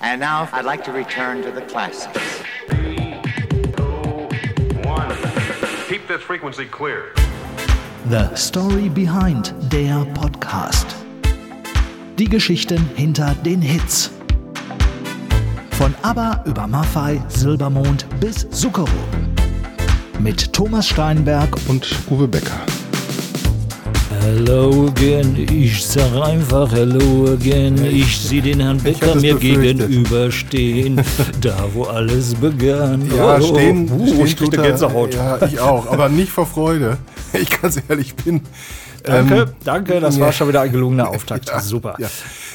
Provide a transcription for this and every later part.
And now I'd like to return to the classics. One. Keep this frequency clear. The Story Behind der Podcast. Die Geschichten hinter den Hits. Von ABBA über Maffei, Silbermond bis Zuckerrohr. Mit Thomas Steinberg und Uwe Becker. Hello again, ich sag einfach Hello again. Ich sehe den Herrn Becker mir befürchtet. gegenüberstehen, da wo alles begann. Ja, Oh, stehen, uh, stehen ich krieg eine Gänsehaut. Ja, ich auch, aber nicht vor Freude. Ich ganz ehrlich bin. Danke, ähm, danke, das nee. war schon wieder ein gelungener Auftakt. Ja, Super. Ja.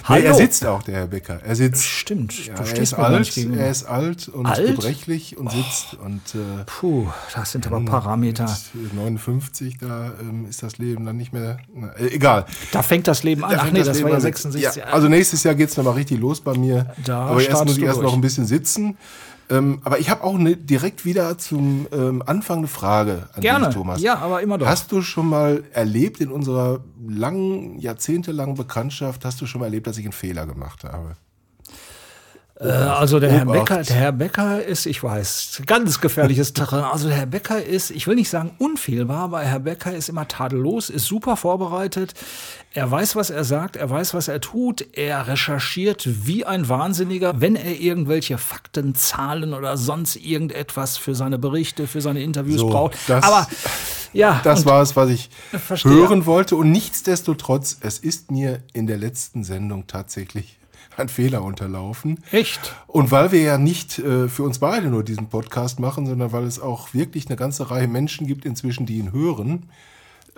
Hallo. Nee, er sitzt auch, der Herr Becker. Er sitzt. Stimmt, Ja, du er stehst gar alt, er ist alt und Alt? Oh. gebrechlich und sitzt und äh, Puh, das sind aber Parameter. mit 59, da ähm, ist das Leben dann nicht mehr. Na, äh, egal. Da fängt das Leben an. Da Ach nee, das das war ja an. 66. Ja, also nächstes Jahr geht es nochmal richtig los bei mir. Da aber erst muss ich erst noch ein bisschen sitzen. Ähm, aber ich habe auch ne, direkt wieder zum ähm, Anfang eine Frage an Gerne. dich, Thomas. Ja, aber immer doch. Hast du schon mal erlebt in unserer langen, jahrzehntelangen Bekanntschaft, hast du schon mal erlebt, dass ich einen Fehler gemacht habe? Äh, also der Herr, Obacht. Becker, der Herr Becker ist, ich weiß, ganz gefährliches Terrain. Also der Herr Becker ist, ich will nicht sagen unfehlbar, aber Herr Becker ist immer tadellos, ist super vorbereitet. Er weiß, was er sagt, er weiß, was er tut. Er recherchiert wie ein Wahnsinniger, wenn er irgendwelche Fakten, Zahlen oder sonst irgendetwas für seine Berichte, für seine Interviews So, braucht. das- aber ja, Das war es, was ich Verstehe. hören wollte. Und nichtsdestotrotz, es ist mir in der letzten Sendung tatsächlich ein Fehler unterlaufen. echt. Und weil wir ja nicht äh, für uns beide nur diesen Podcast machen, sondern weil es auch wirklich eine ganze Reihe Menschen gibt inzwischen, die ihn hören,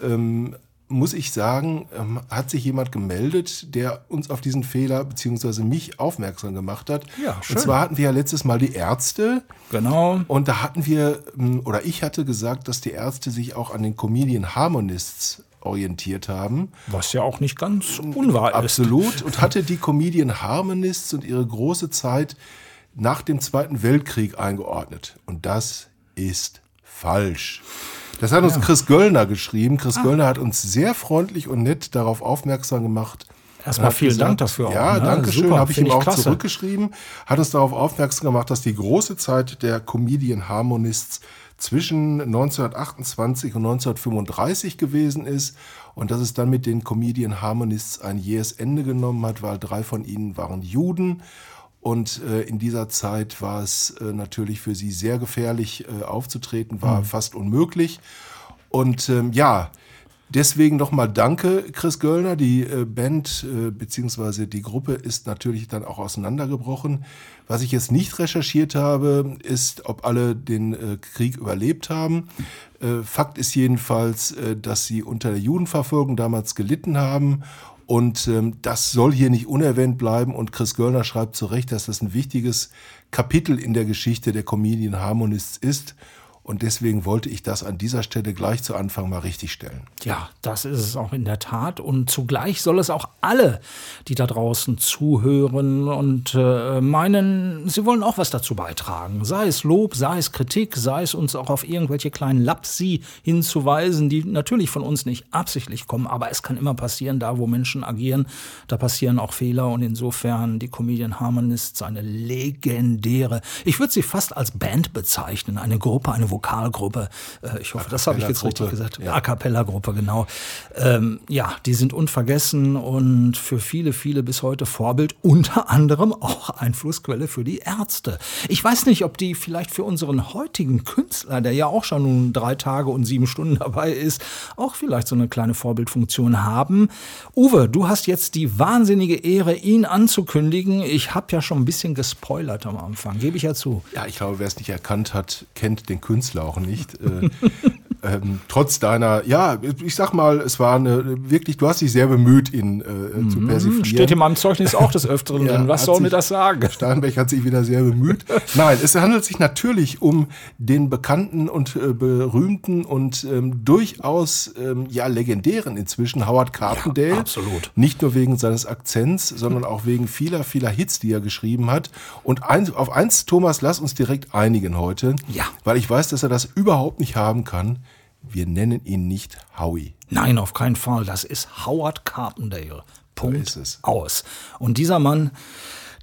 ähm, muss ich sagen, ähm, hat sich jemand gemeldet, der uns auf diesen Fehler beziehungsweise mich aufmerksam gemacht hat. Ja, schön. Und zwar hatten wir ja letztes Mal die Ärzte. Genau. Und da hatten wir, ähm, oder ich hatte gesagt, dass die Ärzte sich auch an den Comedian Harmonists orientiert haben. Was ja auch nicht ganz unwahr ist. Absolut. Und hatte die Comedian Harmonists und ihre große Zeit nach dem Zweiten Weltkrieg eingeordnet. Und das ist falsch. Das hat uns Chris Göllner geschrieben. Ah. Chris Göllner hat uns sehr freundlich und nett darauf aufmerksam gemacht. Erstmal Er vielen Dank dafür auch, Ja, ne? danke schön. Habe ich ihm auch klasse. zurückgeschrieben. Hat uns darauf aufmerksam gemacht, dass die große Zeit der Comedian Harmonists zwischen 1928 und 1935 gewesen ist und dass es dann mit den Comedian Harmonists ein jähes Ende genommen hat, weil drei von ihnen waren Juden und äh, in dieser Zeit war es äh, natürlich für sie sehr gefährlich äh, aufzutreten, war fast unmöglich. Und ähm, ja, deswegen nochmal danke, Chris Göllner. Die äh, Band äh, beziehungsweise die Gruppe ist natürlich dann auch auseinandergebrochen. Was ich jetzt nicht recherchiert habe, ist, ob alle den äh, Krieg überlebt haben. Fakt ist jedenfalls, dass sie unter der Judenverfolgung damals gelitten haben. Und ähm, das soll hier nicht unerwähnt bleiben. Und Chris Göllner schreibt zu Recht, dass das ein wichtiges Kapitel in der Geschichte der Comedian Harmonists ist. Und deswegen wollte ich das an dieser Stelle gleich zu Anfang mal richtig stellen. Ja, das ist es auch in der Tat. Und zugleich soll es auch alle, die da draußen zuhören und äh, meinen, sie wollen auch was dazu beitragen. Sei es Lob, sei es Kritik, sei es uns auch auf irgendwelche kleinen Lapsi hinzuweisen, die natürlich von uns nicht absichtlich kommen. Aber es kann immer passieren, da wo Menschen agieren, da passieren auch Fehler. Und insofern die Comedian Harmonists eine legendäre, ich würde sie fast als Band bezeichnen, eine Gruppe, eine Vokalgruppe. Äh, ich hoffe, das habe ich jetzt richtig gesagt. ja. A cappella-Gruppe, genau. Ähm, ja, die sind unvergessen und für viele, viele bis heute Vorbild, unter anderem auch Einflussquelle für die Ärzte. Ich weiß nicht, ob die vielleicht für unseren heutigen Künstler, der ja auch schon nun drei Tage und sieben Stunden dabei ist, auch vielleicht so eine kleine Vorbildfunktion haben. Uwe, du hast jetzt die wahnsinnige Ehre, ihn anzukündigen. Ich habe ja schon ein bisschen gespoilert am Anfang, gebe ich ja zu. Ja, ich glaube, wer es nicht erkannt hat, kennt den Künstler auch nicht. äh, ähm, trotz deiner, ja, ich sag mal, es war eine, wirklich, du hast dich sehr bemüht, ihn äh, zu persiflieren. Mhm. Steht in meinem Zeugnis auch des Öfteren drin. Was soll mir sich- das sagen? Steinbeck hat sich wieder sehr bemüht. Nein, es handelt sich natürlich um den bekannten und äh, berühmten und ähm, durchaus ähm, ja legendären inzwischen Howard Carpendale. Ja, absolut. Nicht nur wegen seines Akzents, sondern auch wegen vieler, vieler Hits, die er geschrieben hat. Und eins, auf eins, Thomas, lass uns direkt einigen heute. Ja. Weil ich weiß, dass er das überhaupt nicht haben kann. Wir nennen ihn nicht Howie. Nein, auf keinen Fall. Das ist Howard Carpendale. Punkt ist es. aus. Und dieser Mann,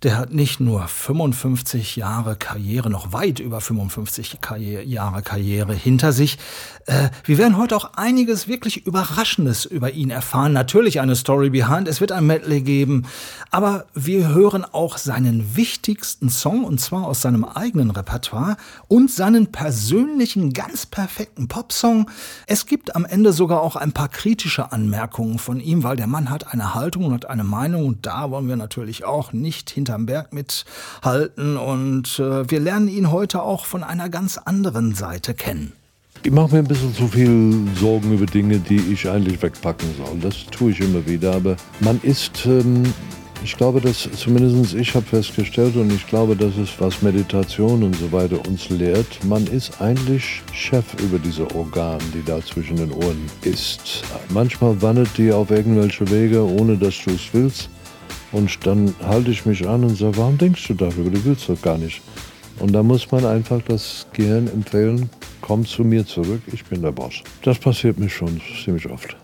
der hat nicht nur 55 Jahre Karriere, noch weit über 55 Karriere, Jahre Karriere hinter sich. Äh, wir werden heute auch einiges wirklich Überraschendes über ihn erfahren. Natürlich eine Story behind, es wird ein Medley geben, aber wir hören auch seinen wichtigsten Song und zwar aus seinem eigenen Repertoire und seinen persönlichen, ganz perfekten Popsong. Es gibt am Ende sogar auch ein paar kritische Anmerkungen von ihm, weil der Mann hat eine Haltung und eine Meinung und da wollen wir natürlich auch nicht hinter hinterm Berg mithalten und äh, wir lernen ihn heute auch von einer ganz anderen Seite kennen. Ich mache mir ein bisschen zu viel Sorgen über Dinge, die ich eigentlich wegpacken soll. Das tue ich immer wieder. Aber man ist, ähm, ich glaube, dass zumindest ich habe festgestellt und ich glaube, das ist, was Meditation und so weiter uns lehrt. Man ist eigentlich Chef über diese Organe, die da zwischen den Ohren ist. Manchmal wandert die auf irgendwelche Wege, ohne dass du es willst. Und dann halte ich mich an und sage, warum denkst du darüber? Du willst doch gar nicht. Und da muss man einfach das Gehirn empfehlen, komm zu mir zurück, ich bin der Boss. Das passiert mir schon ziemlich oft.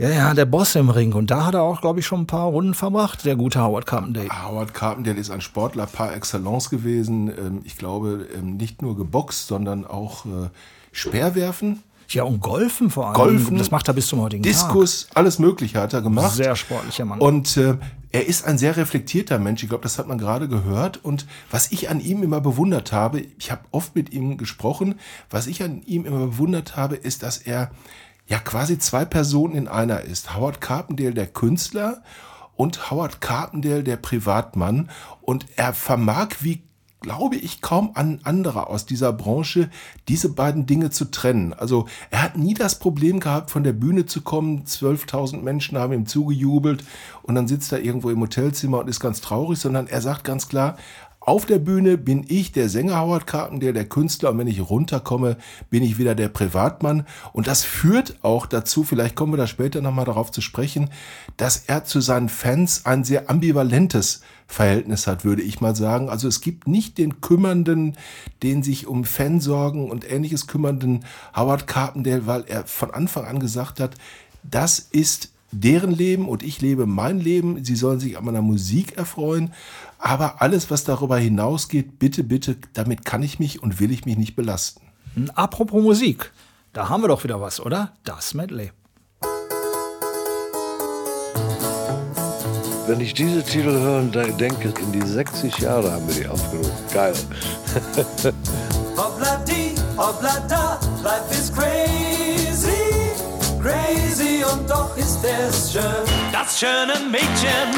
Ja, ja, der Boss im Ring. Und da hat er auch, glaube ich, schon ein paar Runden verbracht, der gute Howard Carpendale. Howard Carpendale ist ein Sportler par excellence gewesen. Ähm, ich glaube, ähm, nicht nur geboxt, sondern auch äh, Speerwerfen. Ja, und Golfen vor allem. Golfen, das macht er bis zum heutigen Diskus, Tag. alles Mögliche hat er gemacht. Sehr sportlicher Mann. Und äh, er ist ein sehr reflektierter Mensch. Ich glaube, das hat man gerade gehört. Und was ich an ihm immer bewundert habe, ich habe oft mit ihm gesprochen, was ich an ihm immer bewundert habe, ist, dass er ja quasi zwei Personen in einer ist. Howard Carpendale, der Künstler, und Howard Carpendale, der Privatmann. Und er vermag wie glaube ich, kaum an anderer aus dieser Branche, diese beiden Dinge zu trennen. Also er hat nie das Problem gehabt, von der Bühne zu kommen. 12.000 Menschen haben ihm zugejubelt und dann sitzt er irgendwo im Hotelzimmer und ist ganz traurig, sondern er sagt ganz klar, auf der Bühne bin ich der Sänger Howard Carpenter, der Künstler und wenn ich runterkomme, bin ich wieder der Privatmann. Und das führt auch dazu, vielleicht kommen wir da später nochmal darauf zu sprechen, dass er zu seinen Fans ein sehr ambivalentes Verhältnis hat, würde ich mal sagen. Also es gibt nicht den kümmernden, den sich um Fansorgen und ähnliches kümmernden Howard Carpendale, weil er von Anfang an gesagt hat, das ist deren Leben und ich lebe mein Leben. Sie sollen sich an meiner Musik erfreuen. Aber alles, was darüber hinausgeht, bitte, bitte, damit kann ich mich und will ich mich nicht belasten. Hm, apropos Musik, da haben wir doch wieder was, oder? Das Medley. Wenn ich diese Titel höre und denke, in die 60 Jahre haben wir die aufgerufen. Geil. Hobladi, hoblada, life is crazy, crazy und doch ist es schön. Das schöne Mädchen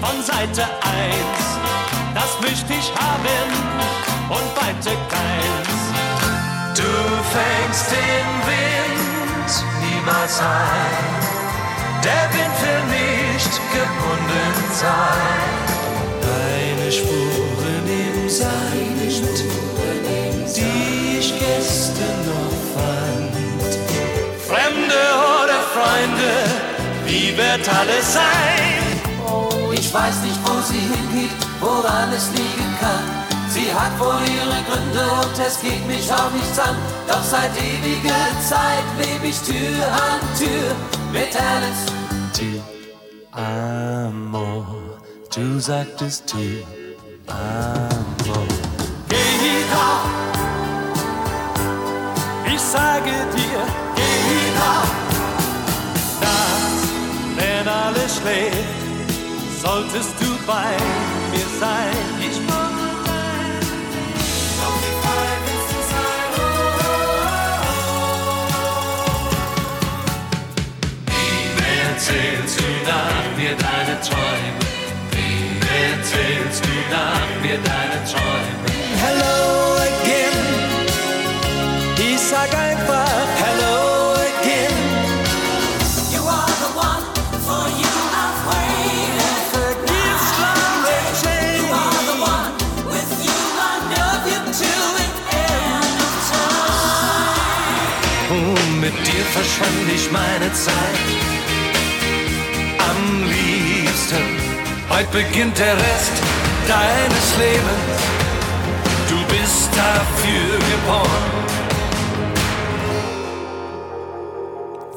von Seite 1, das möchte ich haben und weiter keins. Du fängst den Wind niemals ein, der Wind will nicht gebunden sein. Deine Spuren im Sand, die ich gestern noch fand. Fremde oder Freunde, wie wird alles sein? Ich weiß nicht, wo sie hingeht, woran es liegen kann. Sie hat wohl ihre Gründe und es geht mich auch nichts an. Doch seit ewiger Zeit lebe ich Tür an Tür mit Alice. Tu Amor, du sagtest tu Amor. Geh ich sage dir, geh. Nachts, wenn alles schläft, solltest du bei mir sein. Verschwand ich meine Zeit. Am liebsten, heute beginnt der Rest deines Lebens. Du bist dafür geboren.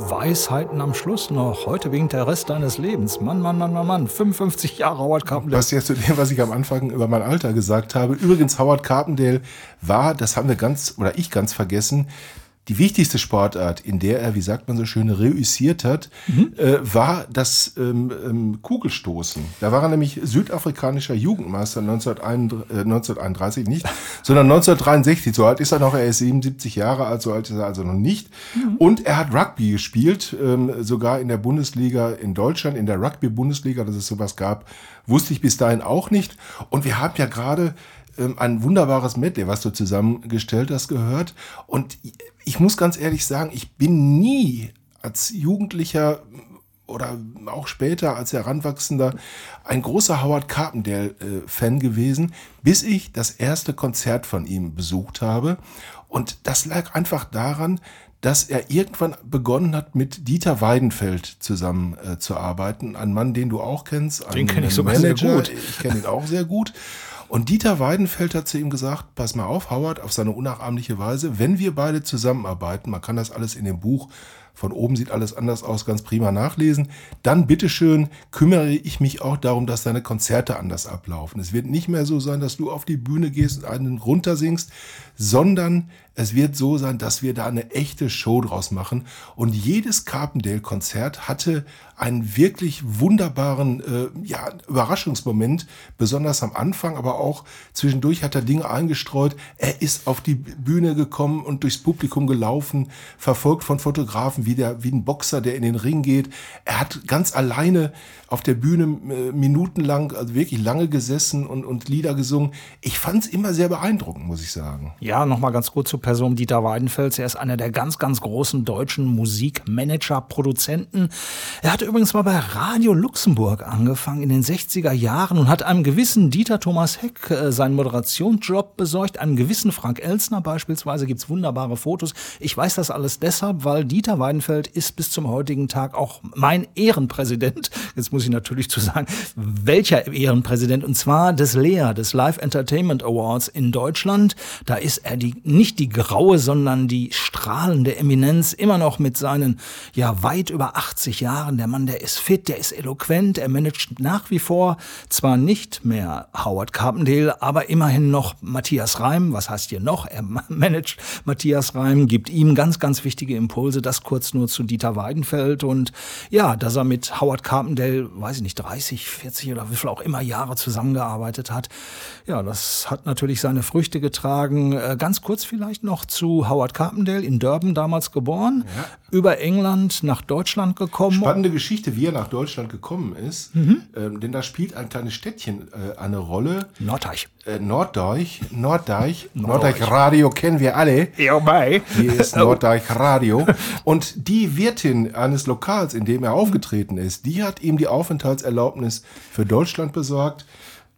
Weisheiten am Schluss noch. Heute winkt der Rest deines Lebens. Mann, Mann, Mann, Mann, Mann. 55 Jahre Howard Carpendale. Was jetzt zu dem, was ich am Anfang über mein Alter gesagt habe. Übrigens, Howard Carpendale war, das haben wir ganz, oder ich ganz vergessen, die wichtigste Sportart, in der er, wie sagt man so schön, reüssiert hat, mhm. äh, war das ähm, ähm, Kugelstoßen. Da war er nämlich südafrikanischer Jugendmeister 1931, äh, 1931 nicht, sondern 1963. So alt ist er noch, er ist 77 Jahre alt, so alt ist er also noch nicht. Mhm. Und er hat Rugby gespielt, ähm, sogar in der Bundesliga in Deutschland, in der Rugby-Bundesliga, dass es sowas gab, wusste ich bis dahin auch nicht. Und wir haben ja gerade ähm, ein wunderbares Medley, was du zusammengestellt hast, gehört. Und ich muss ganz ehrlich sagen, ich bin nie als Jugendlicher oder auch später als Heranwachsender ein großer Howard Carpendale-Fan gewesen, bis ich das erste Konzert von ihm besucht habe. Und das lag einfach daran, dass er irgendwann begonnen hat, mit Dieter Weidenfeld zusammenzuarbeiten. Äh, ein Mann, den du auch kennst. Den kenne ich sogar Manager. sehr gut. Ich kenne ihn auch sehr gut. Und Dieter Weidenfeld hat zu ihm gesagt, pass mal auf, Howard, auf seine unnachahmliche Weise, wenn wir beide zusammenarbeiten, man kann das alles in dem Buch von oben sieht alles anders aus, ganz prima nachlesen. Dann bitteschön kümmere ich mich auch darum, dass deine Konzerte anders ablaufen. Es wird nicht mehr so sein, dass du auf die Bühne gehst und einen runtersingst, sondern es wird so sein, dass wir da eine echte Show draus machen. Und jedes Carpendale-Konzert hatte einen wirklich wunderbaren äh, ja, Überraschungsmoment, besonders am Anfang, aber auch zwischendurch hat er Dinge eingestreut. Er ist auf die Bühne gekommen und durchs Publikum gelaufen, verfolgt von Fotografen, wie, der, wie ein Boxer, der in den Ring geht. Er hat ganz alleine auf der Bühne äh, minutenlang, also wirklich lange gesessen und, und Lieder gesungen. Ich fand es immer sehr beeindruckend, muss ich sagen. Ja, nochmal ganz kurz zur Person Dieter Weidenfels. Er ist einer der ganz, ganz großen deutschen Musikmanager, Produzenten. Er hatte übrigens mal bei Radio Luxemburg angefangen in den 60er Jahren und hat einem gewissen Dieter Thomas Heck äh, seinen Moderationsjob besorgt. Einem gewissen Frank Elsner beispielsweise gibt's wunderbare Fotos. Ich weiß das alles deshalb, weil Dieter Weidenfeld ist bis zum heutigen Tag auch mein Ehrenpräsident. Jetzt muss muss ich natürlich zu sagen, welcher Ehrenpräsident, und zwar des LEA, des Live Entertainment Awards in Deutschland. Da ist er die, nicht die graue, sondern die strahlende Eminenz, immer noch mit seinen, ja, weit über 80 Jahren. Der Mann, der ist fit, der ist eloquent, er managt nach wie vor zwar nicht mehr Howard Carpendale, aber immerhin noch Matthias Reim. Was heißt hier noch? Er managt Matthias Reim, gibt ihm ganz, ganz wichtige Impulse. Das kurz nur zu Dieter Weidenfeld. Und ja, dass er mit Howard Carpendale weiß ich nicht, 30, 40 oder wie viel auch immer Jahre zusammengearbeitet hat. Ja, das hat natürlich seine Früchte getragen. Äh, ganz kurz vielleicht noch zu Howard Carpendale in Durban damals geboren, ja. über England nach Deutschland gekommen. Spannende Geschichte, wie er nach Deutschland gekommen ist, mhm. ähm, denn da spielt ein kleines Städtchen äh, eine Rolle. Norddeich. Äh, Norddeich, Norddeich, Norddeich Radio kennen wir alle. Ja, bei. Hier ist Norddeich Radio. Und die Wirtin eines Lokals, in dem er aufgetreten ist, die hat ihm die Aufenthaltserlaubnis für Deutschland besorgt.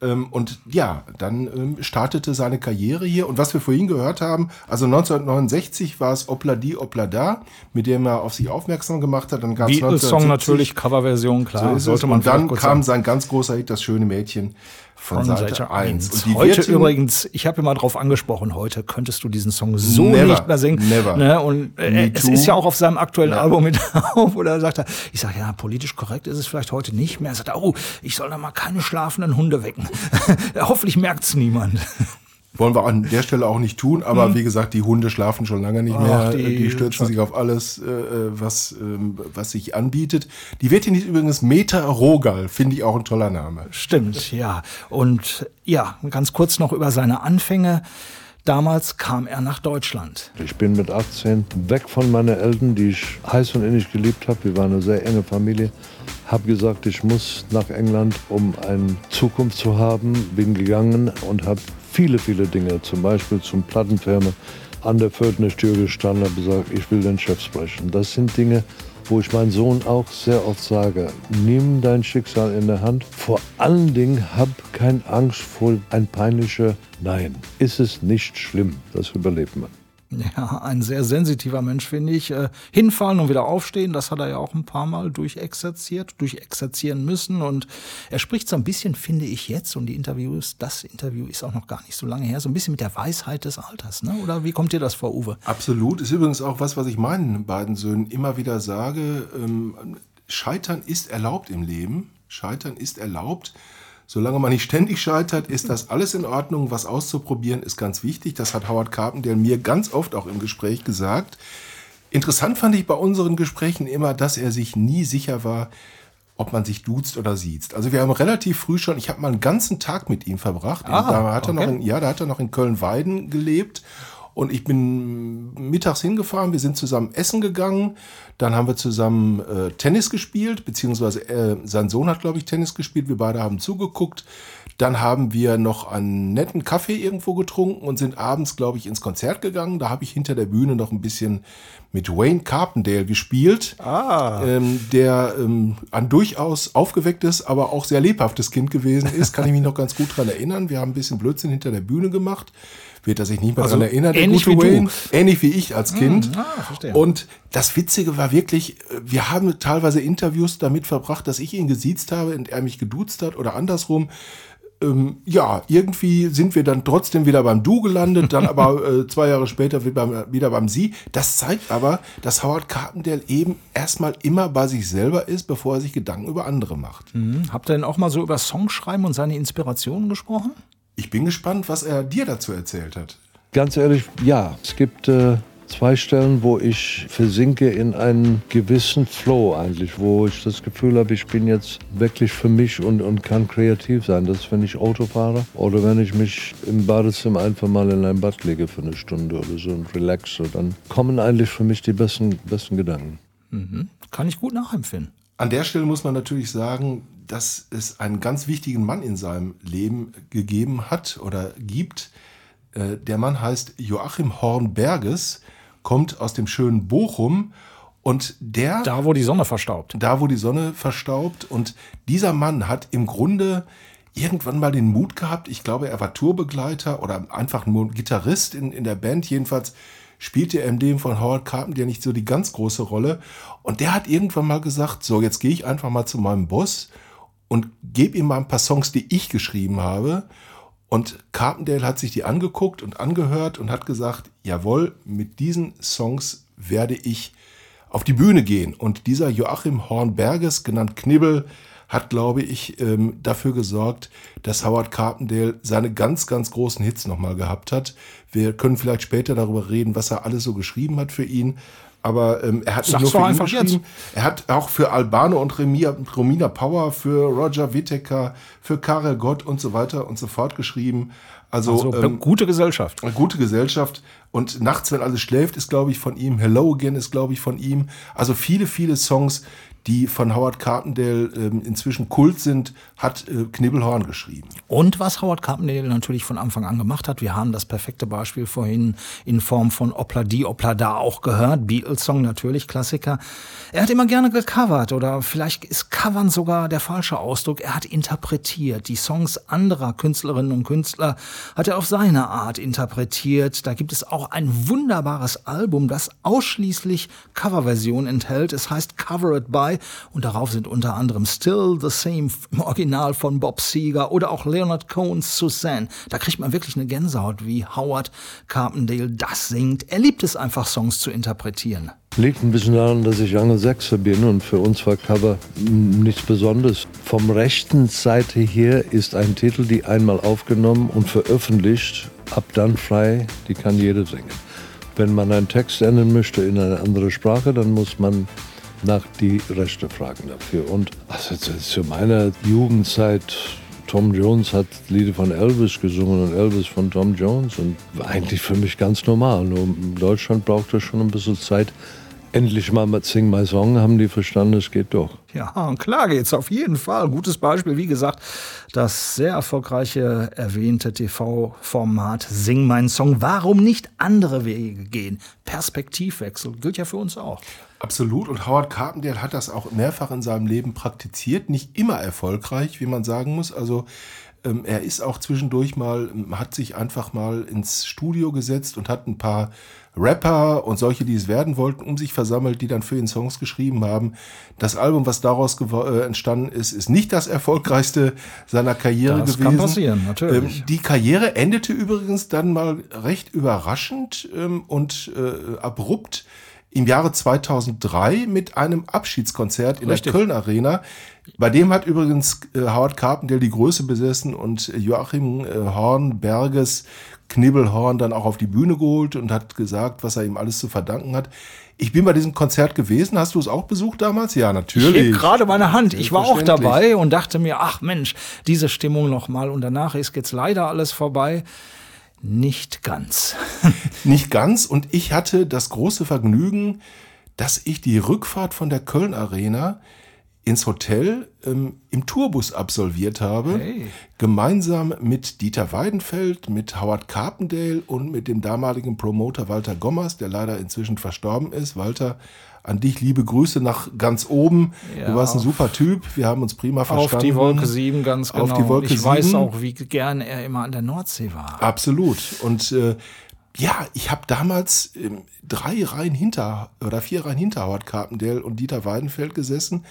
Ähm, und ja, dann ähm, startete seine Karriere hier. Und was wir vorhin gehört haben, also 1969 war es Opla di Opla da, mit dem er auf sich aufmerksam gemacht hat. Dann gab es Beatles-Song natürlich, Coverversion, klar. So sollte man und dann kam sein ganz großer Hit, Das schöne Mädchen von, von Seite, Seite 1. Und heute übrigens, ich habe immer drauf angesprochen, heute könntest du diesen Song so never, nicht mehr singen. Never. Ne? Und äh, es ist ja auch auf seinem aktuellen ja. Album mit auf, oder sagt er, ich sage, ja, politisch korrekt ist es vielleicht heute nicht mehr. Er sagt, oh, ich soll da mal keine schlafenden Hunde wecken. Hoffentlich merkt's niemand. Wollen wir an der Stelle auch nicht tun, aber mhm. wie gesagt, die Hunde schlafen schon lange nicht mehr. Ach, die, die, stürzen sich auf alles, äh, äh was, äh, was sich anbietet. Die Wirtin ist übrigens Meta Rogal, finde ich auch ein toller Name. Stimmt, ja. Und ja, ganz kurz noch über seine Anfänge. Damals kam er nach Deutschland. Ich bin mit 18 weg von meinen Eltern, die ich heiß und innig geliebt habe. Wir waren eine sehr enge Familie. Habe gesagt, ich muss nach England, um eine Zukunft zu haben. Bin gegangen und habe viele, viele Dinge, zum Beispiel zum Plattenfirma, an der Fördnertür gestanden und gesagt, ich will den Chef sprechen. Das sind Dinge, wo ich meinem Sohn auch sehr oft sage, nimm dein Schicksal in der Hand. Vor allen Dingen hab keine Angst vor ein peinlicher Nein. Ist es nicht schlimm, das überlebt man. Ja, ein sehr sensitiver Mensch, finde ich. Äh, hinfallen und wieder aufstehen, das hat er ja auch ein paar Mal durchexerziert, durchexerzieren müssen. Und er spricht so ein bisschen, finde ich jetzt, und die Interviews, das Interview ist auch noch gar nicht so lange her, so ein bisschen mit der Weisheit des Alters. Ne? Oder wie kommt dir das vor, Uwe? Absolut. Ist übrigens auch was, was ich meinen beiden Söhnen immer wieder sage. Ähm, Scheitern ist erlaubt im Leben. Scheitern ist erlaubt. Solange man nicht ständig scheitert, ist das alles in Ordnung. Was auszuprobieren ist ganz wichtig. Das hat Howard Carpendale mir ganz oft auch im Gespräch gesagt. Interessant fand ich bei unseren Gesprächen immer, dass er sich nie sicher war, ob man sich duzt oder sieht. Also wir haben relativ früh schon, ich habe mal einen ganzen Tag mit ihm verbracht. Ah, da hat er okay. noch in, ja, da hat er noch in Köln-Weiden gelebt. Und ich bin mittags hingefahren, wir sind zusammen essen gegangen, dann haben wir zusammen äh, Tennis gespielt, beziehungsweise äh, sein Sohn hat, glaube ich, Tennis gespielt, wir beide haben zugeguckt. Dann haben wir noch einen netten Kaffee irgendwo getrunken und sind abends, glaube ich, ins Konzert gegangen. Da habe ich hinter der Bühne noch ein bisschen mit Wayne Carpendale gespielt, ähm, der ähm, ein durchaus aufgewecktes, aber auch sehr lebhaftes Kind gewesen ist. Kann ich mich noch ganz gut dran erinnern. Wir haben ein bisschen Blödsinn hinter der Bühne gemacht. Wird er sich nicht mehr Also daran erinnern, der ähnlich gute wie du. Wayne. Ähnlich wie ich als Kind. ah, verstehe. Und das Witzige war wirklich, äh, wir haben teilweise Interviews damit verbracht, dass ich ihn gesiezt habe und er mich geduzt hat oder andersrum. Ähm, ja, irgendwie sind wir dann trotzdem wieder beim Du gelandet, dann aber äh, zwei Jahre später wieder beim, wieder beim Sie. Das zeigt aber, dass Howard Carpendale eben erstmal immer bei sich selber ist, bevor er sich Gedanken über andere macht. Hm, Habt ihr denn auch mal so über Songschreiben und seine Inspirationen gesprochen? Ich bin gespannt, was er dir dazu erzählt hat. Ganz ehrlich, ja. Es gibt äh, zwei Stellen, wo ich versinke in einen gewissen Flow eigentlich, wo ich das Gefühl habe, ich bin jetzt wirklich für mich und, und kann kreativ sein. Das ist, wenn ich Auto fahre oder wenn ich mich im Badezimmer einfach mal in ein Bad lege für eine Stunde oder so und relaxe. Dann kommen eigentlich für mich die besten, besten Gedanken. Kann ich gut nachempfinden. An der Stelle muss man natürlich sagen, dass es einen ganz wichtigen Mann in seinem Leben gegeben hat oder gibt. Äh, Der Mann heißt Joachim Hornberges, kommt aus dem schönen Bochum und der Da, wo die Sonne verstaubt. da, wo die Sonne verstaubt. Und dieser Mann hat im Grunde irgendwann mal den Mut gehabt, ich glaube, er war Tourbegleiter oder einfach nur Gitarrist in, in der Band. Jedenfalls spielte er in dem von Howard Carpenter nicht so die ganz große Rolle. Und der hat irgendwann mal gesagt, so, jetzt gehe ich einfach mal zu meinem Boss und gebe ihm mal ein paar Songs, die ich geschrieben habe. Und Carpendale hat sich die angeguckt und angehört und hat gesagt, jawohl, mit diesen Songs werde ich auf die Bühne gehen. Und dieser Joachim Hornberges, genannt Knibbel, hat, glaube ich, ähm, dafür gesorgt, dass Howard Carpendale seine ganz, ganz großen Hits nochmal gehabt hat. Wir können vielleicht später darüber reden, was er alles so geschrieben hat für ihn. Aber ähm, er hat nicht Sag's nur für ihn geschrieben, er hat auch für Albano und Remia, Romina Power, für Roger Whittaker, für Karel Gott und so weiter und so fort geschrieben. Also, Also ähm, gute Gesellschaft. eine gute Gesellschaft. Und Nachts, wenn alles schläft, ist, glaube ich, von ihm. Hello Again ist, glaube ich, von ihm. Also viele, viele Songs, die von Howard Carpendale ähm, inzwischen Kult sind, hat äh, Knibbelhorn geschrieben. Und was Howard Carpendale natürlich von Anfang an gemacht hat, wir haben das perfekte Beispiel vorhin in Form von Opla di, Opla da auch gehört, Beatles-Song natürlich, Klassiker. Er hat immer gerne gecovert oder vielleicht ist covern sogar der falsche Ausdruck. Er hat interpretiert. Die Songs anderer Künstlerinnen und Künstler hat er auf seine Art interpretiert. Da gibt es auch ein wunderbares Album, das ausschließlich Coverversionen enthält. Es heißt Cover It By und darauf sind unter anderem Still the Same im Original von Bob Seger oder auch Leonard Cohen's Suzanne. Da kriegt man wirklich eine Gänsehaut, wie Howard Carpendale das singt. Er liebt es einfach, Songs zu interpretieren. Liegt ein bisschen daran, dass ich Angelsachse bin und für uns war Cover nichts Besonderes. Vom rechten Seite her ist ein Titel, die einmal aufgenommen und veröffentlicht, ab dann frei, die kann jeder singen. Wenn man einen Text ändern möchte in eine andere Sprache, dann muss man nach die Rechte fragen dafür. Und also zu, meiner Jugendzeit, Tom Jones hat Lieder von Elvis gesungen und Elvis von Tom Jones und war eigentlich für mich ganz normal. Nur in Deutschland braucht das schon ein bisschen Zeit. Endlich mal mit Sing My Song haben die verstanden, es geht doch. Ja, und klar geht's auf jeden Fall. Gutes Beispiel, wie gesagt, das sehr erfolgreiche erwähnte TV-Format Sing mein Song. Warum nicht andere Wege gehen? Perspektivwechsel gilt ja für uns auch. Absolut. Und Howard Carpendale hat das auch mehrfach in seinem Leben praktiziert. Nicht immer erfolgreich, wie man sagen muss. Also Ähm, er ist auch zwischendurch mal, hat sich einfach mal ins Studio gesetzt und hat ein paar Rapper und solche, die es werden wollten, um sich versammelt, die dann für ihn Songs geschrieben haben. Das Album, was daraus äh, entstanden ist, ist nicht das erfolgreichste seiner Karriere Das gewesen. kann passieren, natürlich. Ähm, die Karriere endete übrigens dann mal recht überraschend ähm, und äh, abrupt im Jahre 2003 mit einem Abschiedskonzert in Richtig. der Köln Arena. Bei dem hat übrigens äh, Howard Carpendale die Größe besessen und Joachim äh, Hornberges Knibbelhorn dann auch auf die Bühne geholt und hat gesagt, was er ihm alles zu verdanken hat. Ich bin bei diesem Konzert gewesen. Hast du es auch besucht damals? Ja, Ich natürlich. heb gerade meine Hand. Ich war auch dabei und dachte mir, ach Mensch, diese Stimmung noch mal und danach ist jetzt leider alles vorbei. Nicht ganz. Nicht ganz. Und ich hatte das große Vergnügen, dass ich die Rückfahrt von der Köln Arena ins Hotel ähm, im Tourbus absolviert habe. Hey. Gemeinsam mit Dieter Weidenfeld, mit Howard Carpendale und mit dem damaligen Promoter Walter Gommers, der leider inzwischen verstorben ist. Walter, an dich liebe Grüße nach ganz oben. Ja, du warst ein super Typ. Wir haben uns prima verstanden. Auf die Wolke 7 ganz genau. Auf die Wolke ich weiß 7. auch, wie gern er immer an der Nordsee war. Absolut. Und äh, ja, ich habe damals ähm, drei Reihen hinter oder vier Reihen hinter Howard Carpendale und Dieter Weidenfeld gesessen.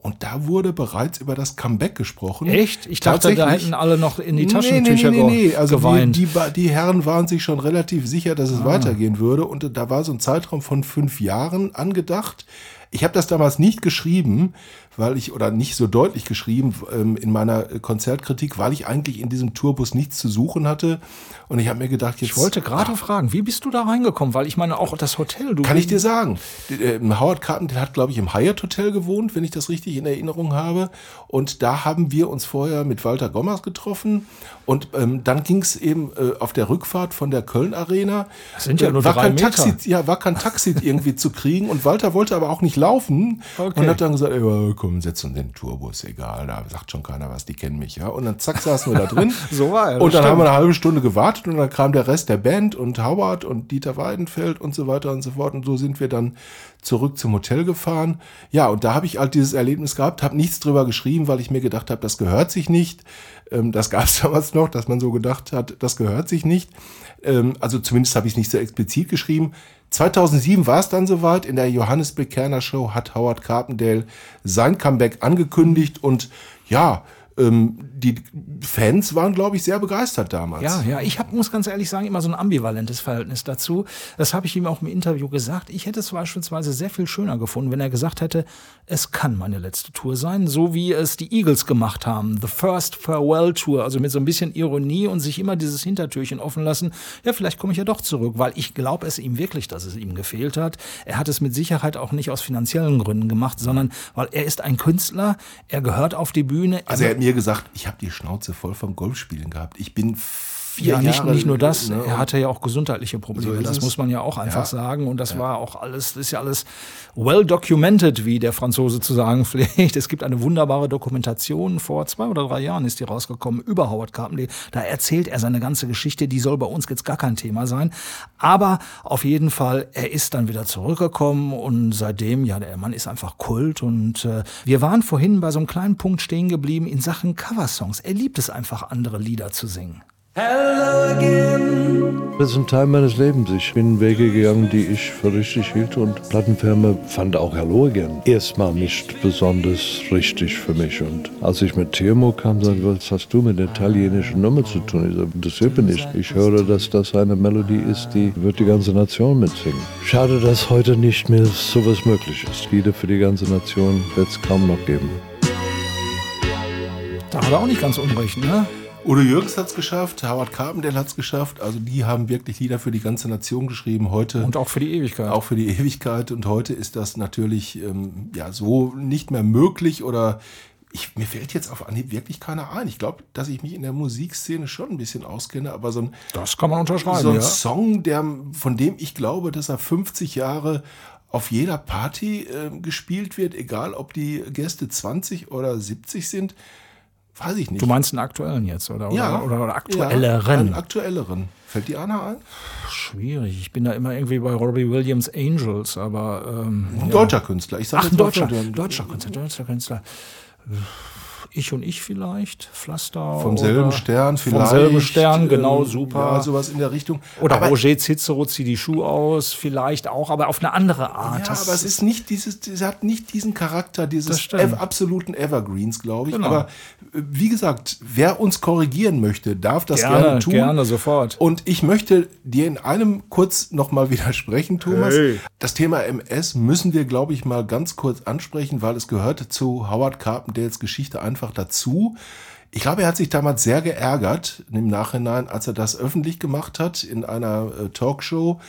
Und da wurde bereits über das Comeback gesprochen. Echt? Ich dachte, da hätten alle noch in die Taschentücher nee, nee, nee, nee. Also geweint. Die, die, die Herren waren sich schon relativ sicher, dass es Ah. weitergehen würde. Und da war so ein Zeitraum von fünf Jahren angedacht. Ich habe das damals nicht geschrieben, weil ich, oder nicht so deutlich geschrieben ähm, in meiner Konzertkritik, weil ich eigentlich in diesem Tourbus nichts zu suchen hatte. Und ich habe mir gedacht, jetzt ich wollte gerade fragen, wie bist du da reingekommen? Weil ich meine, auch das Hotel, du kann ich dir sagen. äh, Howard Carpendale hat, glaube ich, im Hyatt Hotel gewohnt, wenn ich das richtig in Erinnerung habe. Und da haben wir uns vorher mit Walter Gommers getroffen. Und ähm, dann ging es eben äh, auf der Rückfahrt von der Köln Arena. Das sind ja äh, nur war drei kein Meter. Taxi, Ja, war kein Taxi irgendwie zu kriegen. Und Walter wollte aber auch nicht laufen. Okay. Und hat dann gesagt, ey, komm, setz uns in den Tourbus, egal. Da sagt schon keiner was, die kennen mich. ja. Und dann zack, saßen wir da drin. So war er, Und dann haben stimmt. wir eine halbe Stunde gewartet und dann kam der Rest der Band und Howard und Dieter Weidenfeld und so weiter und so fort. Und so sind wir dann zurück zum Hotel gefahren. Ja, und da habe ich halt dieses Erlebnis gehabt, habe nichts drüber geschrieben, weil ich mir gedacht habe, das gehört sich nicht. Ähm, das gab es damals noch, dass man so gedacht hat, das gehört sich nicht. Ähm, also zumindest habe ich es nicht so explizit geschrieben. 2007 war es dann soweit. In der Johannes Bekerner Show hat Howard Carpendale sein Comeback angekündigt und ja, ähm, die Fans waren, glaube ich, sehr begeistert damals. Ja, ja, ich hab, muss ganz ehrlich sagen, immer so ein ambivalentes Verhältnis dazu. Das habe ich ihm auch im Interview gesagt. Ich hätte es beispielsweise sehr viel schöner gefunden, wenn er gesagt hätte, es kann meine letzte Tour sein, so wie es die Eagles gemacht haben. The First Farewell Tour, also mit so ein bisschen Ironie und sich immer dieses Hintertürchen offen lassen. Ja, vielleicht komme ich ja doch zurück, weil ich glaube es ihm wirklich, dass es ihm gefehlt hat. Er hat es mit Sicherheit auch nicht aus finanziellen Gründen gemacht, sondern weil er ist ein Künstler, er gehört auf die Bühne. Also er hat mir gesagt, ich habe die Schnauze voll vom Golfspielen gehabt. Ich bin vier Ja, nicht, Jahre, nicht nur das, ne, er hatte ja auch gesundheitliche Probleme, So das muss man ja auch einfach Ja. sagen. Und das war auch alles, das ist ja alles well documented, wie der Franzose zu sagen pflegt. Es gibt eine wunderbare Dokumentation, vor zwei oder drei Jahren ist die rausgekommen, über Howard Carpendale. Da erzählt er seine ganze Geschichte, die soll bei uns jetzt gar kein Thema sein. Aber auf jeden Fall, er ist dann wieder zurückgekommen und seitdem, ja, der Mann ist einfach Kult. Und äh, wir waren vorhin bei so einem kleinen Punkt stehen geblieben in Sachen Coversongs. Er liebt es einfach, andere Lieder zu singen. Das ist ein Teil meines Lebens. Ich bin Wege gegangen, die ich für richtig hielt und Plattenfirma fand auch Hello Again erstmal nicht besonders richtig für mich. Und als ich mit Timo kam, sagte ich, was hast du mit der italienischen Nummer zu tun? Ich sagte, das hilft mir nicht. Ich höre, dass das eine Melodie ist, die wird die ganze Nation mitsingen. Schade, dass heute nicht mehr sowas möglich ist. Lieder für die ganze Nation wird es kaum noch geben. Da hat er auch nicht ganz unrecht, ne? Udo Jürgens hat es geschafft, Howard Carpendale hat es geschafft. Also die haben wirklich Lieder für die ganze Nation geschrieben. Heute Und auch für die Ewigkeit. auch für die Ewigkeit. Und heute ist das natürlich ähm, ja so nicht mehr möglich oder ich, mir fällt jetzt auf Anhieb wirklich keiner ein. Ich glaube, dass ich mich in der Musikszene schon ein bisschen auskenne, aber so ein, Das kann man unterschreiben, so ein ja. Song, der, von dem ich glaube, dass er 50 Jahre auf jeder Party äh, gespielt wird, egal ob die Gäste 20 oder 70 sind, weiß ich nicht. Du meinst einen aktuellen jetzt, oder? ja, Oder, oder, oder Ja, aktuelleren? einen aktuelleren. Fällt dir einer ein? Schwierig. Ich bin da immer irgendwie bei Robbie Williams Angels, aber. Ähm, Ein ja. deutscher Künstler. Ich sag Ach, ein deutscher, deutscher Künstler, deutscher Künstler. Ich und ich vielleicht, Pflaster. Vom selben Stern vielleicht. Vom selben Stern, genau, äh, super. Ja, sowas in der Richtung. Oder aber, Roger Cicero zieht die Schuhe aus, vielleicht auch, aber auf eine andere Art. Ja, aber es ist nicht dieses, es hat nicht diesen Charakter Das dieses absoluten Evergreens, glaube ich. Genau. Aber äh, wie gesagt, wer uns korrigieren möchte, darf das Gerne, gerne tun. gerne, sofort. Und ich möchte dir in einem kurz nochmal widersprechen, Thomas. Hey. Das Thema MS müssen wir, glaube ich, mal ganz kurz ansprechen, weil es gehörte zu Howard Carpendales Geschichte einfach dazu. Ich glaube, er hat sich damals sehr geärgert im Nachhinein, als er das öffentlich gemacht hat in einer äh, Talkshow.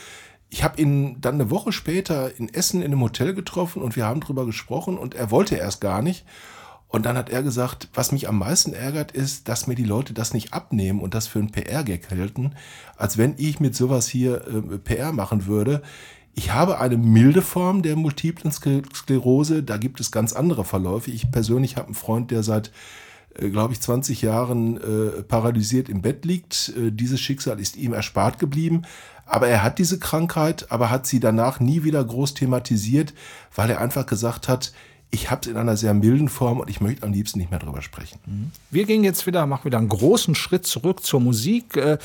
Ich habe ihn dann eine Woche später in Essen in einem Hotel getroffen und wir haben drüber gesprochen und er wollte erst gar nicht. Und dann hat er gesagt, was mich am meisten ärgert, ist, dass mir die Leute das nicht abnehmen und das für einen PR-Gag halten, als wenn ich mit sowas hier äh, PR machen würde. Ich habe eine milde Form der multiplen Sk- Sklerose, da gibt es ganz andere Verläufe. Ich persönlich habe einen Freund, der seit, äh, glaube ich, 20 Jahren äh, paralysiert im Bett liegt. Äh, dieses Schicksal ist ihm erspart geblieben. Aber er hat diese Krankheit, aber hat sie danach nie wieder groß thematisiert, weil er einfach gesagt hat, ich habe es in einer sehr milden Form und ich möchte am liebsten nicht mehr drüber sprechen. Wir gehen jetzt wieder, machen wieder einen großen Schritt zurück zur Musik. Äh,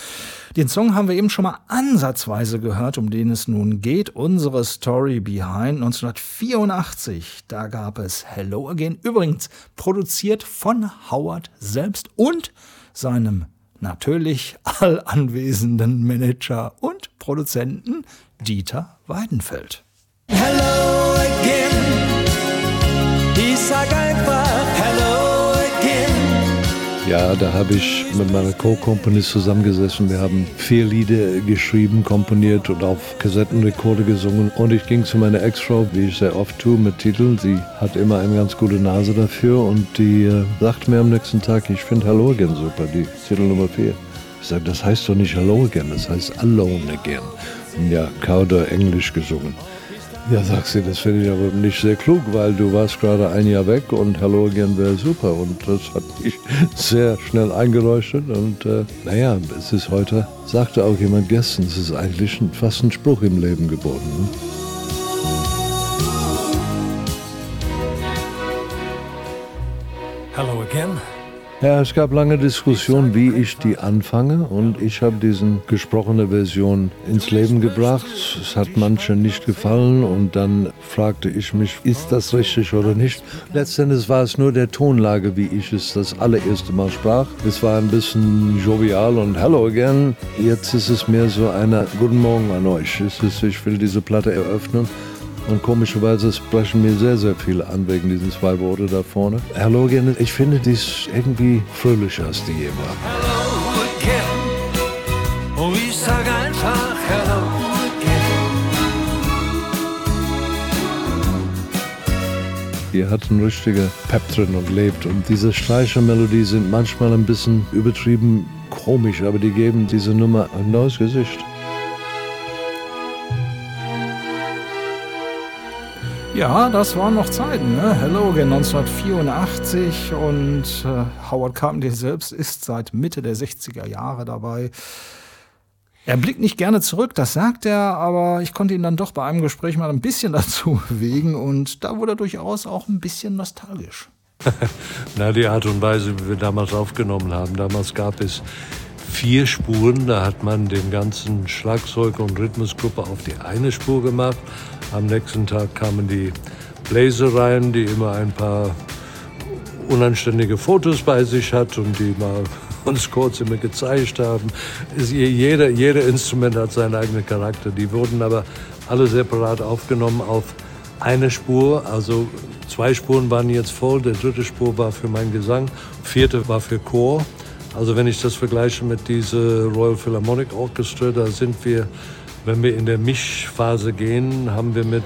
Den Song haben wir eben schon mal ansatzweise gehört, um den es nun geht. Unsere Story Behind 1984. Da gab es Hello Again. Übrigens produziert von Howard selbst und seinem natürlich allanwesenden Manager und Produzenten Dieter Weidenfeld. Hello again. Ich sag einfach Hello again. Ja, da habe ich mit meiner Co-Komponist zusammengesessen. Wir haben vier Lieder geschrieben, komponiert und auf Kassettenrekorde gesungen. Und ich ging zu meiner Ex-Frau, wie ich sehr oft tue, mit Titeln. Sie hat immer eine ganz gute Nase dafür und die äh, sagte mir am nächsten Tag, ich finde Hello Again super, die Titel Nummer vier. Ich sage, das heißt doch nicht Hello Again, das heißt Alone Again. Und ja, Kauder Englisch gesungen. Ja, sagt sie, das finde ich aber nicht sehr klug, weil du warst gerade ein Jahr weg und Hello Again wäre super. Und das hat mich sehr schnell eingeleuchtet. Und äh, naja, es ist heute, sagte auch jemand gestern, es ist eigentlich fast ein Spruch im Leben geworden. Ne? Ja, es gab lange Diskussionen, wie ich die anfange und ich habe diesen gesprochene Version ins Leben gebracht. Es hat manchen nicht gefallen und dann fragte ich mich, ist das richtig oder nicht? Letztendlich war es nur der Tonlage, wie ich es das allererste Mal sprach. Es war ein bisschen jovial und Hello again. Jetzt ist es mehr so eine Guten Morgen an euch. Es ist, ich will diese Platte eröffnen. Und komischerweise sprechen mir sehr, sehr viele an wegen diesen zwei Worte da vorne. Hello again, ich finde, die ist irgendwie fröhlicher als die je war. Hello again. Und ich sag einfach Hello again. Die hat einen richtigen Pep drin und lebt. Und diese Streichermelodie sind manchmal ein bisschen übertrieben komisch, aber die geben diese Nummer ein neues Gesicht. Ja, das waren noch Zeiten. Ne? Hello Again 1984 und äh, Howard Carpendale selbst ist seit Mitte der 60er Jahre dabei. Er blickt nicht gerne zurück, das sagt er, aber ich konnte ihn dann doch bei einem Gespräch mal ein bisschen dazu bewegen und da wurde er durchaus auch ein bisschen nostalgisch. Na, die Art und Weise, wie wir damals aufgenommen haben. Damals gab es vier Spuren. Da hat man den ganzen Schlagzeug- und Rhythmusgruppe auf die eine Spur gemacht. Am nächsten Tag kamen die Bläser rein, die immer ein paar unanständige Fotos bei sich hat und die mal uns kurz immer gezeigt haben. Jeder, jeder Instrument hat seinen eigenen Charakter. Die wurden aber alle separat aufgenommen auf eine Spur. Also zwei Spuren waren jetzt voll. Der dritte Spur war für meinen Gesang, vierte war für Chor. Also wenn ich das vergleiche mit dieser Royal Philharmonic Orchestra, da sind wir, wenn wir in der Mischphase gehen, haben wir mit,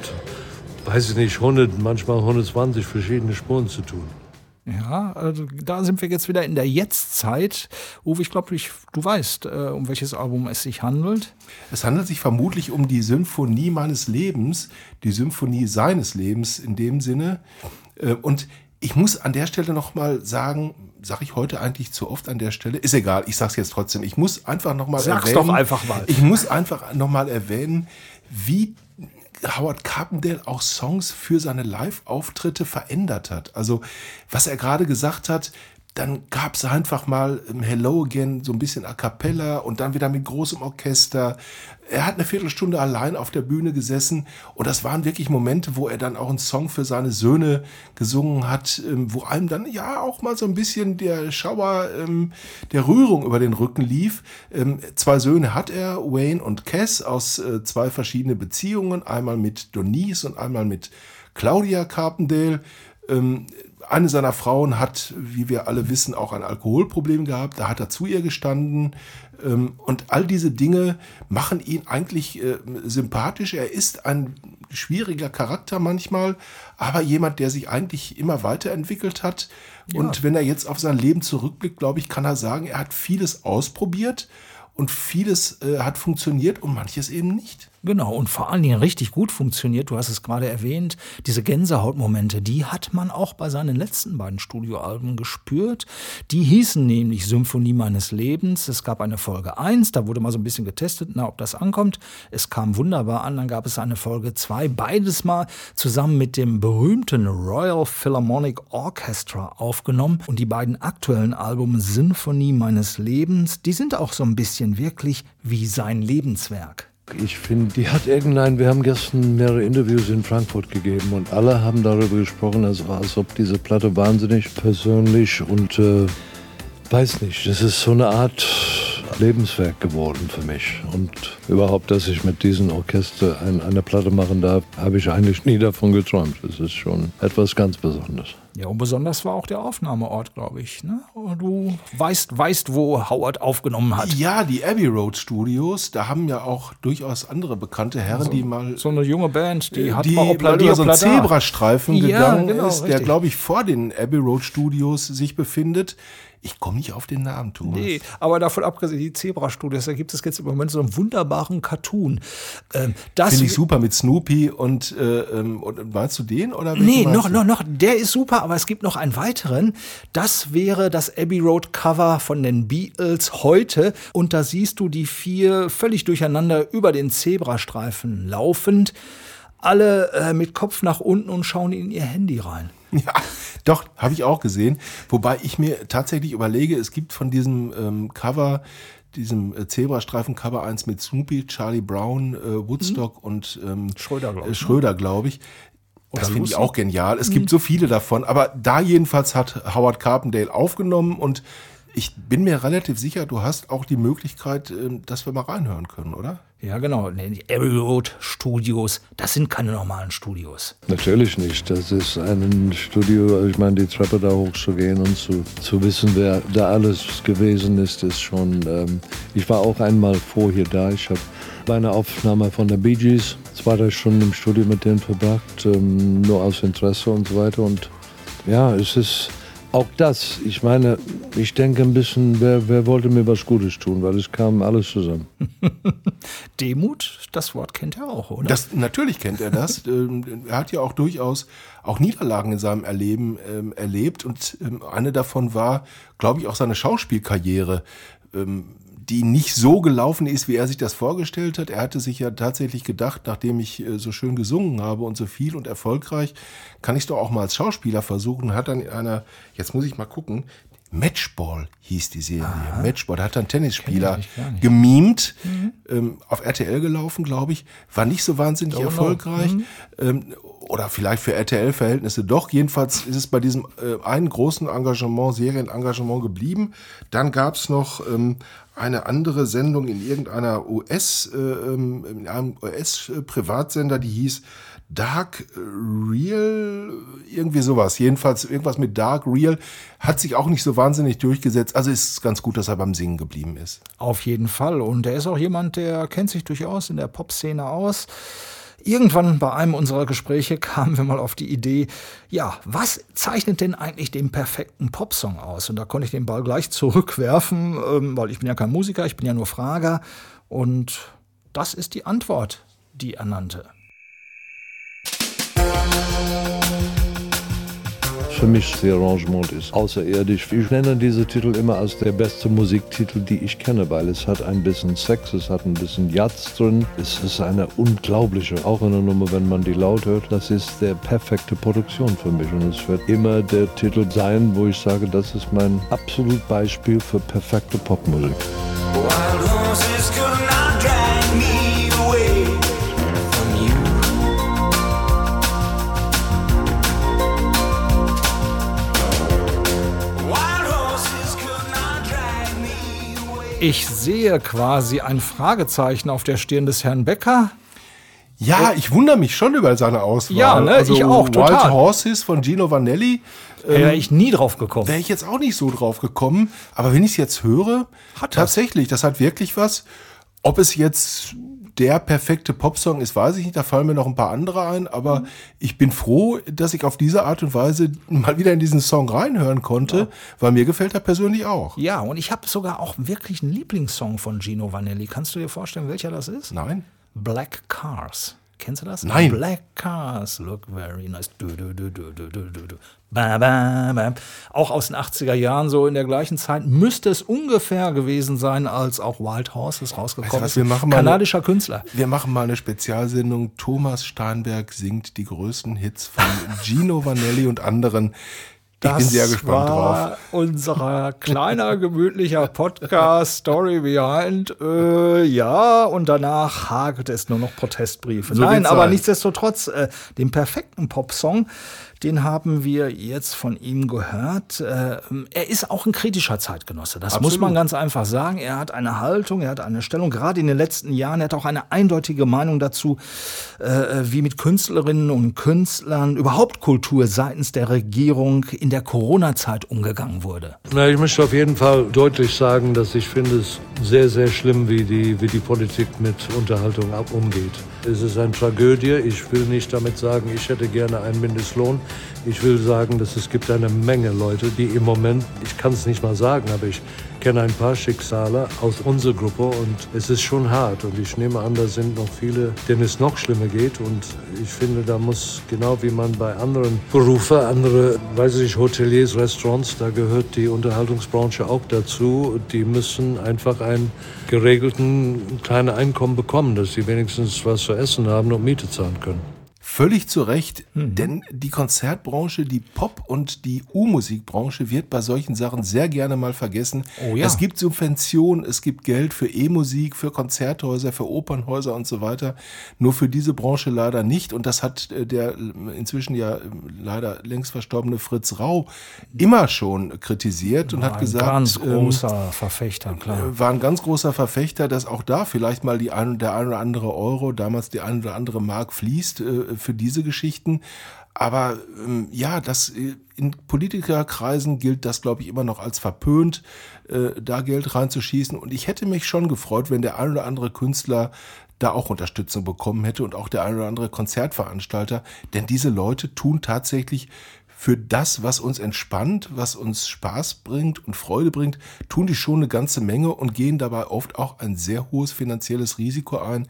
weiß ich nicht, 100, manchmal 120 verschiedene Spuren zu tun. Ja, also da sind wir jetzt wieder in der Jetztzeit. Uwe, ich glaube, du weißt, äh, um welches Album es sich handelt. Es handelt sich vermutlich um die Symphonie meines Lebens, die Symphonie seines Lebens in dem Sinne. Äh, und ich muss an der Stelle noch mal sagen, sage ich heute eigentlich zu oft an der Stelle, ist egal, ich sage es jetzt trotzdem. Ich muss einfach noch mal Sag's erwähnen. doch einfach mal. Ich muss einfach noch mal erwähnen, wie Howard Carpendale auch Songs für seine Live-Auftritte verändert hat. Also was er gerade gesagt hat, dann gab es einfach mal ähm, Hello Again, so ein bisschen a cappella und dann wieder mit großem Orchester. Er hat eine Viertelstunde allein auf der Bühne gesessen und das waren wirklich Momente, wo er dann auch einen Song für seine Söhne gesungen hat, ähm, wo einem dann ja auch mal so ein bisschen der Schauer ähm, der Rührung über den Rücken lief. Zwei Söhne hat er, Wayne und Cass, aus äh, zwei verschiedenen Beziehungen, einmal mit Donise und einmal mit Claudia Carpendale eine seiner Frauen hat, wie wir alle wissen, auch ein Alkoholproblem gehabt. Da hat er zu ihr gestanden. Ähm, und all diese Dinge machen ihn eigentlich äh, sympathisch. Er ist ein schwieriger Charakter manchmal, aber jemand, der sich eigentlich immer weiterentwickelt hat. Ja. Und wenn er jetzt auf sein Leben zurückblickt, glaube ich, kann er sagen, er hat vieles ausprobiert und vieles äh, hat funktioniert und manches eben nicht. Genau, und vor allen Dingen richtig gut funktioniert, du hast es gerade erwähnt, diese Gänsehautmomente, die hat man auch bei seinen letzten beiden Studioalben gespürt. Die hießen nämlich Symphonie meines Lebens. Es gab eine Folge 1, da wurde mal so ein bisschen getestet, na, ob das ankommt. Es kam wunderbar an, dann gab es eine Folge 2, beides mal zusammen mit dem berühmten Royal Philharmonic Orchestra aufgenommen. Und die beiden aktuellen Alben Symphonie meines Lebens, die sind auch so ein bisschen wirklich wie sein Lebenswerk. Ich finde, die hat irgendein, wir haben gestern mehrere Interviews in Frankfurt gegeben und alle haben darüber gesprochen, als, als ob diese Platte wahnsinnig persönlich und äh, weiß nicht, das ist so eine Art Lebenswerk geworden für mich. Und überhaupt, dass ich mit diesem Orchester ein, eine Platte machen darf, habe ich eigentlich nie davon geträumt. Das ist schon etwas ganz Besonderes. Ja, und besonders war auch der Aufnahmeort, glaube ich. Ne? Du weißt, weißt, wo Howard aufgenommen hat. Ja, die Abbey Road Studios, da haben ja auch durchaus andere bekannte Herren, so, die mal. So eine junge Band, die hat die mal über so einen Zebrastreifen ja, gegangen genau, ist, der, glaube ich, vor den Abbey Road Studios sich befindet. Ich komme nicht auf den Namen, Thomas. Nee, aber davon abgesehen, die Zebra-Studios, da gibt es jetzt im Moment so einen wunderbaren Cartoon. Ähm, Finde ich super mit Snoopy und, äh, ähm, und meinst du den? Oder nee, noch, noch, noch, der ist super, aber es gibt noch einen weiteren. Das wäre das Abbey Road Cover von den Beatles heute. Und da siehst du die vier völlig durcheinander über den Zebrastreifen laufend. Alle äh, mit Kopf nach unten und schauen in ihr Handy rein. Ja, doch, habe ich auch gesehen. Wobei ich mir tatsächlich überlege, es gibt von diesem ähm, Cover, diesem äh, Zebrastreifen-Cover eins mit Snoopy, Charlie Brown, äh, Woodstock mhm. und ähm, Schröder, glaube ich. Äh, Schröder, glaub ich. Das finde ich auch genial. Es mhm. gibt so viele davon, aber da jedenfalls hat Howard Carpendale aufgenommen und ich bin mir relativ sicher, du hast auch die Möglichkeit, ähm, dass wir mal reinhören können, oder? Ja, genau. Die Abbey Road Studios, das sind keine normalen Studios. Natürlich nicht. Das ist ein Studio, ich meine, die Treppe da hochzugehen und zu, zu wissen, wer da alles gewesen ist, ist schon. Ähm, ich war auch einmal vorher da. Ich habe bei einer Aufnahme von der Bee Gees zwei, drei Stunden im Studio mit denen verbracht, ähm, nur aus Interesse und so weiter. Und ja, es ist auch das, ich meine, ich denke ein bisschen, wer, wer wollte mir was Gutes tun, weil es kam alles zusammen. Demut, das Wort kennt er auch, oder? Das, natürlich kennt er das. Ähm, er hat ja auch durchaus auch Niederlagen in seinem Erleben ähm, erlebt und ähm, eine davon war, glaube ich, auch seine Schauspielkarriere. Ähm, die nicht so gelaufen ist, wie er sich das vorgestellt hat. Er hatte sich ja tatsächlich gedacht, nachdem ich äh, so schön gesungen habe und so viel und erfolgreich, kann ich es doch auch mal als Schauspieler versuchen. Hat dann einer, jetzt muss ich mal gucken, Matchball hieß die Serie. Aha. Matchball, da hat ein Tennisspieler gemimt, mhm. ähm, auf RTL gelaufen, glaube ich, war nicht so wahnsinnig oh, erfolgreich. No. Mhm. Ähm, oder vielleicht für RTL-Verhältnisse doch. Jedenfalls ist es bei diesem äh, einen großen Engagement, Serienengagement geblieben. Dann gab es noch ähm, eine andere Sendung in irgendeiner US, äh, ähm, in einem US-Privatsender, die hieß Dark Real, irgendwie sowas. Jedenfalls irgendwas mit Dark Real hat sich auch nicht so wahnsinnig durchgesetzt. Also ist es ganz gut, dass er beim Singen geblieben ist. Auf jeden Fall. Und er ist auch jemand, der kennt sich durchaus in der Pop-Szene aus. Irgendwann bei einem unserer Gespräche kamen wir mal auf die Idee, ja, was zeichnet denn eigentlich den perfekten Popsong aus? Und da konnte ich den Ball gleich zurückwerfen, ähm, weil ich bin ja kein Musiker, ich bin ja nur Frager. Und das ist die Antwort, die er nannte. Für mich das Arrangement ist außerirdisch. Ich nenne diese Titel immer als der beste Musiktitel, die ich kenne, weil es hat ein bisschen Sex, es hat ein bisschen Jazz drin. Es ist eine unglaubliche, auch eine Nummer, wenn man die laut hört. Das ist der perfekte Produktion für mich und es wird immer der Titel sein, wo ich sage, das ist mein absolut Beispiel für perfekte Popmusik. Wild horses Ich sehe quasi ein Fragezeichen auf der Stirn des Herrn Becker. Ja, ich wundere mich schon über seine Auswahl. Ja, ne, ich auch, Wild total. Horses von Gino Vanelli. Wäre ich nie drauf gekommen. Wäre ich jetzt auch nicht so drauf gekommen. Aber wenn ich es jetzt höre, Hat tatsächlich, das hat wirklich was. Ob es jetzt der perfekte Popsong ist, weiß ich nicht. Da fallen mir noch ein paar andere ein. Aber ich bin froh, dass ich auf diese Art und Weise mal wieder in diesen Song reinhören konnte, weil mir gefällt er persönlich auch. Ja, und ich habe sogar auch wirklich einen Lieblingssong von Gino Vanelli. Kannst du dir vorstellen, welcher das ist? Nein? Black Cars. Kennst du das? Nein. Black Cars look very nice. Du, du, du, Ba, ba, ba. Auch aus den 80er Jahren, so in der gleichen Zeit, müsste es ungefähr gewesen sein, als auch Wild Horses rausgekommen Weißt du was, ist. mal eine- Kanadischer Künstler. Wir machen mal eine Spezialsendung. Thomas Steinberg singt die größten Hits von Gino Vanelli und anderen. Ich bin sehr gespannt war drauf. unser kleiner, gemütlicher Podcast Story Behind. Äh, ja, und danach hagelt es nur noch Protestbriefe. So Nein, aber sein. nichtsdestotrotz, äh, den perfekten Popsong, den haben wir jetzt von ihm gehört. Äh, er ist auch ein kritischer Zeitgenosse. Das muss Absolut. man ganz einfach sagen. Er hat eine Haltung, er hat eine Stellung, gerade in den letzten Jahren. Er hat auch eine eindeutige Meinung dazu, äh, wie mit Künstlerinnen und Künstlern, überhaupt Kultur seitens der Regierung in der Corona-Zeit umgegangen wurde. Na, ich möchte auf jeden Fall deutlich sagen, dass ich finde es sehr, sehr schlimm, wie die, wie die Politik mit Unterhaltung ab umgeht. Es ist eine Tragödie. Ich will nicht damit sagen, ich hätte gerne einen Mindestlohn. Ich will sagen, dass es gibt eine Menge Leute, die im Moment, ich kann es nicht mal sagen, aber ich kenne ein paar Schicksale aus unserer Gruppe und es ist schon hart. Und ich nehme an, da sind noch viele, denen es noch schlimmer geht. Und ich finde, da muss, genau wie man bei anderen Berufen, andere, weiß ich, Hoteliers, Restaurants, da gehört die Unterhaltungsbranche auch dazu. Die müssen einfach einen geregelten kleinen Einkommen bekommen, dass sie wenigstens was zu essen haben und Miete zahlen können. Völlig zu Recht, denn die Konzertbranche, die Pop- und die U-Musikbranche wird bei solchen Sachen sehr gerne mal vergessen. Oh ja. Es gibt Subventionen, es gibt Geld für E-Musik, für Konzerthäuser, für Opernhäuser und so weiter. Nur für diese Branche leider nicht. Und das hat äh, der äh, inzwischen ja äh, leider längst verstorbene Fritz Rau immer schon kritisiert und hat Ein gesagt, ganz ähm, großer Verfechter, klar. war ein ganz großer Verfechter, dass auch da vielleicht mal die ein, der ein oder andere Euro, damals die ein oder andere Mark fließt für diese Geschichten. Aber ähm, ja, das äh, in Politikerkreisen gilt das, glaube ich, immer noch als verpönt, äh, da Geld reinzuschießen. Und ich hätte mich schon gefreut, wenn der ein oder andere Künstler da auch Unterstützung bekommen hätte und auch der ein oder andere Konzertveranstalter. Denn diese Leute tun tatsächlich für das, was uns entspannt, was uns Spaß bringt und Freude bringt, tun die schon eine ganze Menge und gehen dabei oft auch ein sehr hohes finanzielles Risiko ein.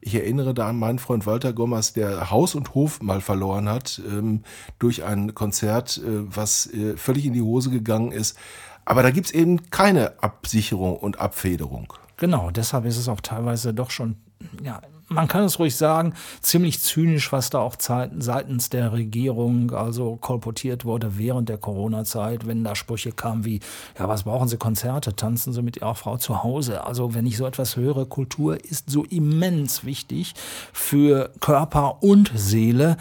Ich erinnere da an meinen Freund Walter Gommers, der Haus und Hof mal verloren hat ähm, durch ein Konzert, äh, was äh, völlig in die Hose gegangen ist. Aber da gibt's eben keine Absicherung und Abfederung. Genau, deshalb ist es auch teilweise doch schon, ja, man kann es ruhig sagen, ziemlich zynisch, was da auch seitens der Regierung also kolportiert wurde während der Corona-Zeit, wenn da Sprüche kamen wie, ja, was brauchen Sie Konzerte, tanzen Sie mit Ihrer Frau zu Hause. Also wenn ich so etwas höre, Kultur ist so immens wichtig für Körper und Seele.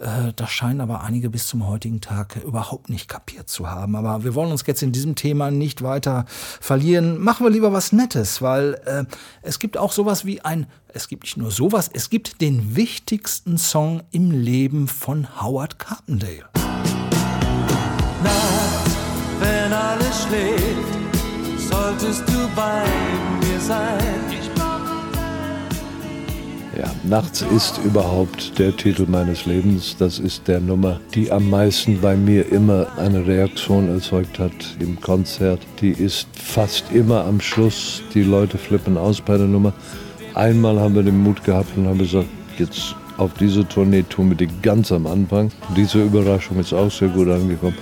Äh, Das scheinen aber einige bis zum heutigen Tag überhaupt nicht kapiert zu haben. Aber wir wollen uns jetzt in diesem Thema nicht weiter verlieren. Machen wir lieber was Nettes, weil äh, es gibt auch sowas wie ein, es gibt nicht nur sowas, es gibt den wichtigsten Song im Leben von Howard Carpendale. Nacht, wenn alles schläft, solltest du bei mir sein. Ja, Nachts ist überhaupt der Titel meines Lebens. Das ist der Nummer, die am meisten bei mir immer eine Reaktion erzeugt hat im Konzert. Die ist fast immer am Schluss. Die Leute flippen aus bei der Nummer. Einmal haben wir den Mut gehabt und haben gesagt, jetzt auf diese Tournee tun wir die ganz am Anfang. Diese Überraschung ist auch sehr gut angekommen.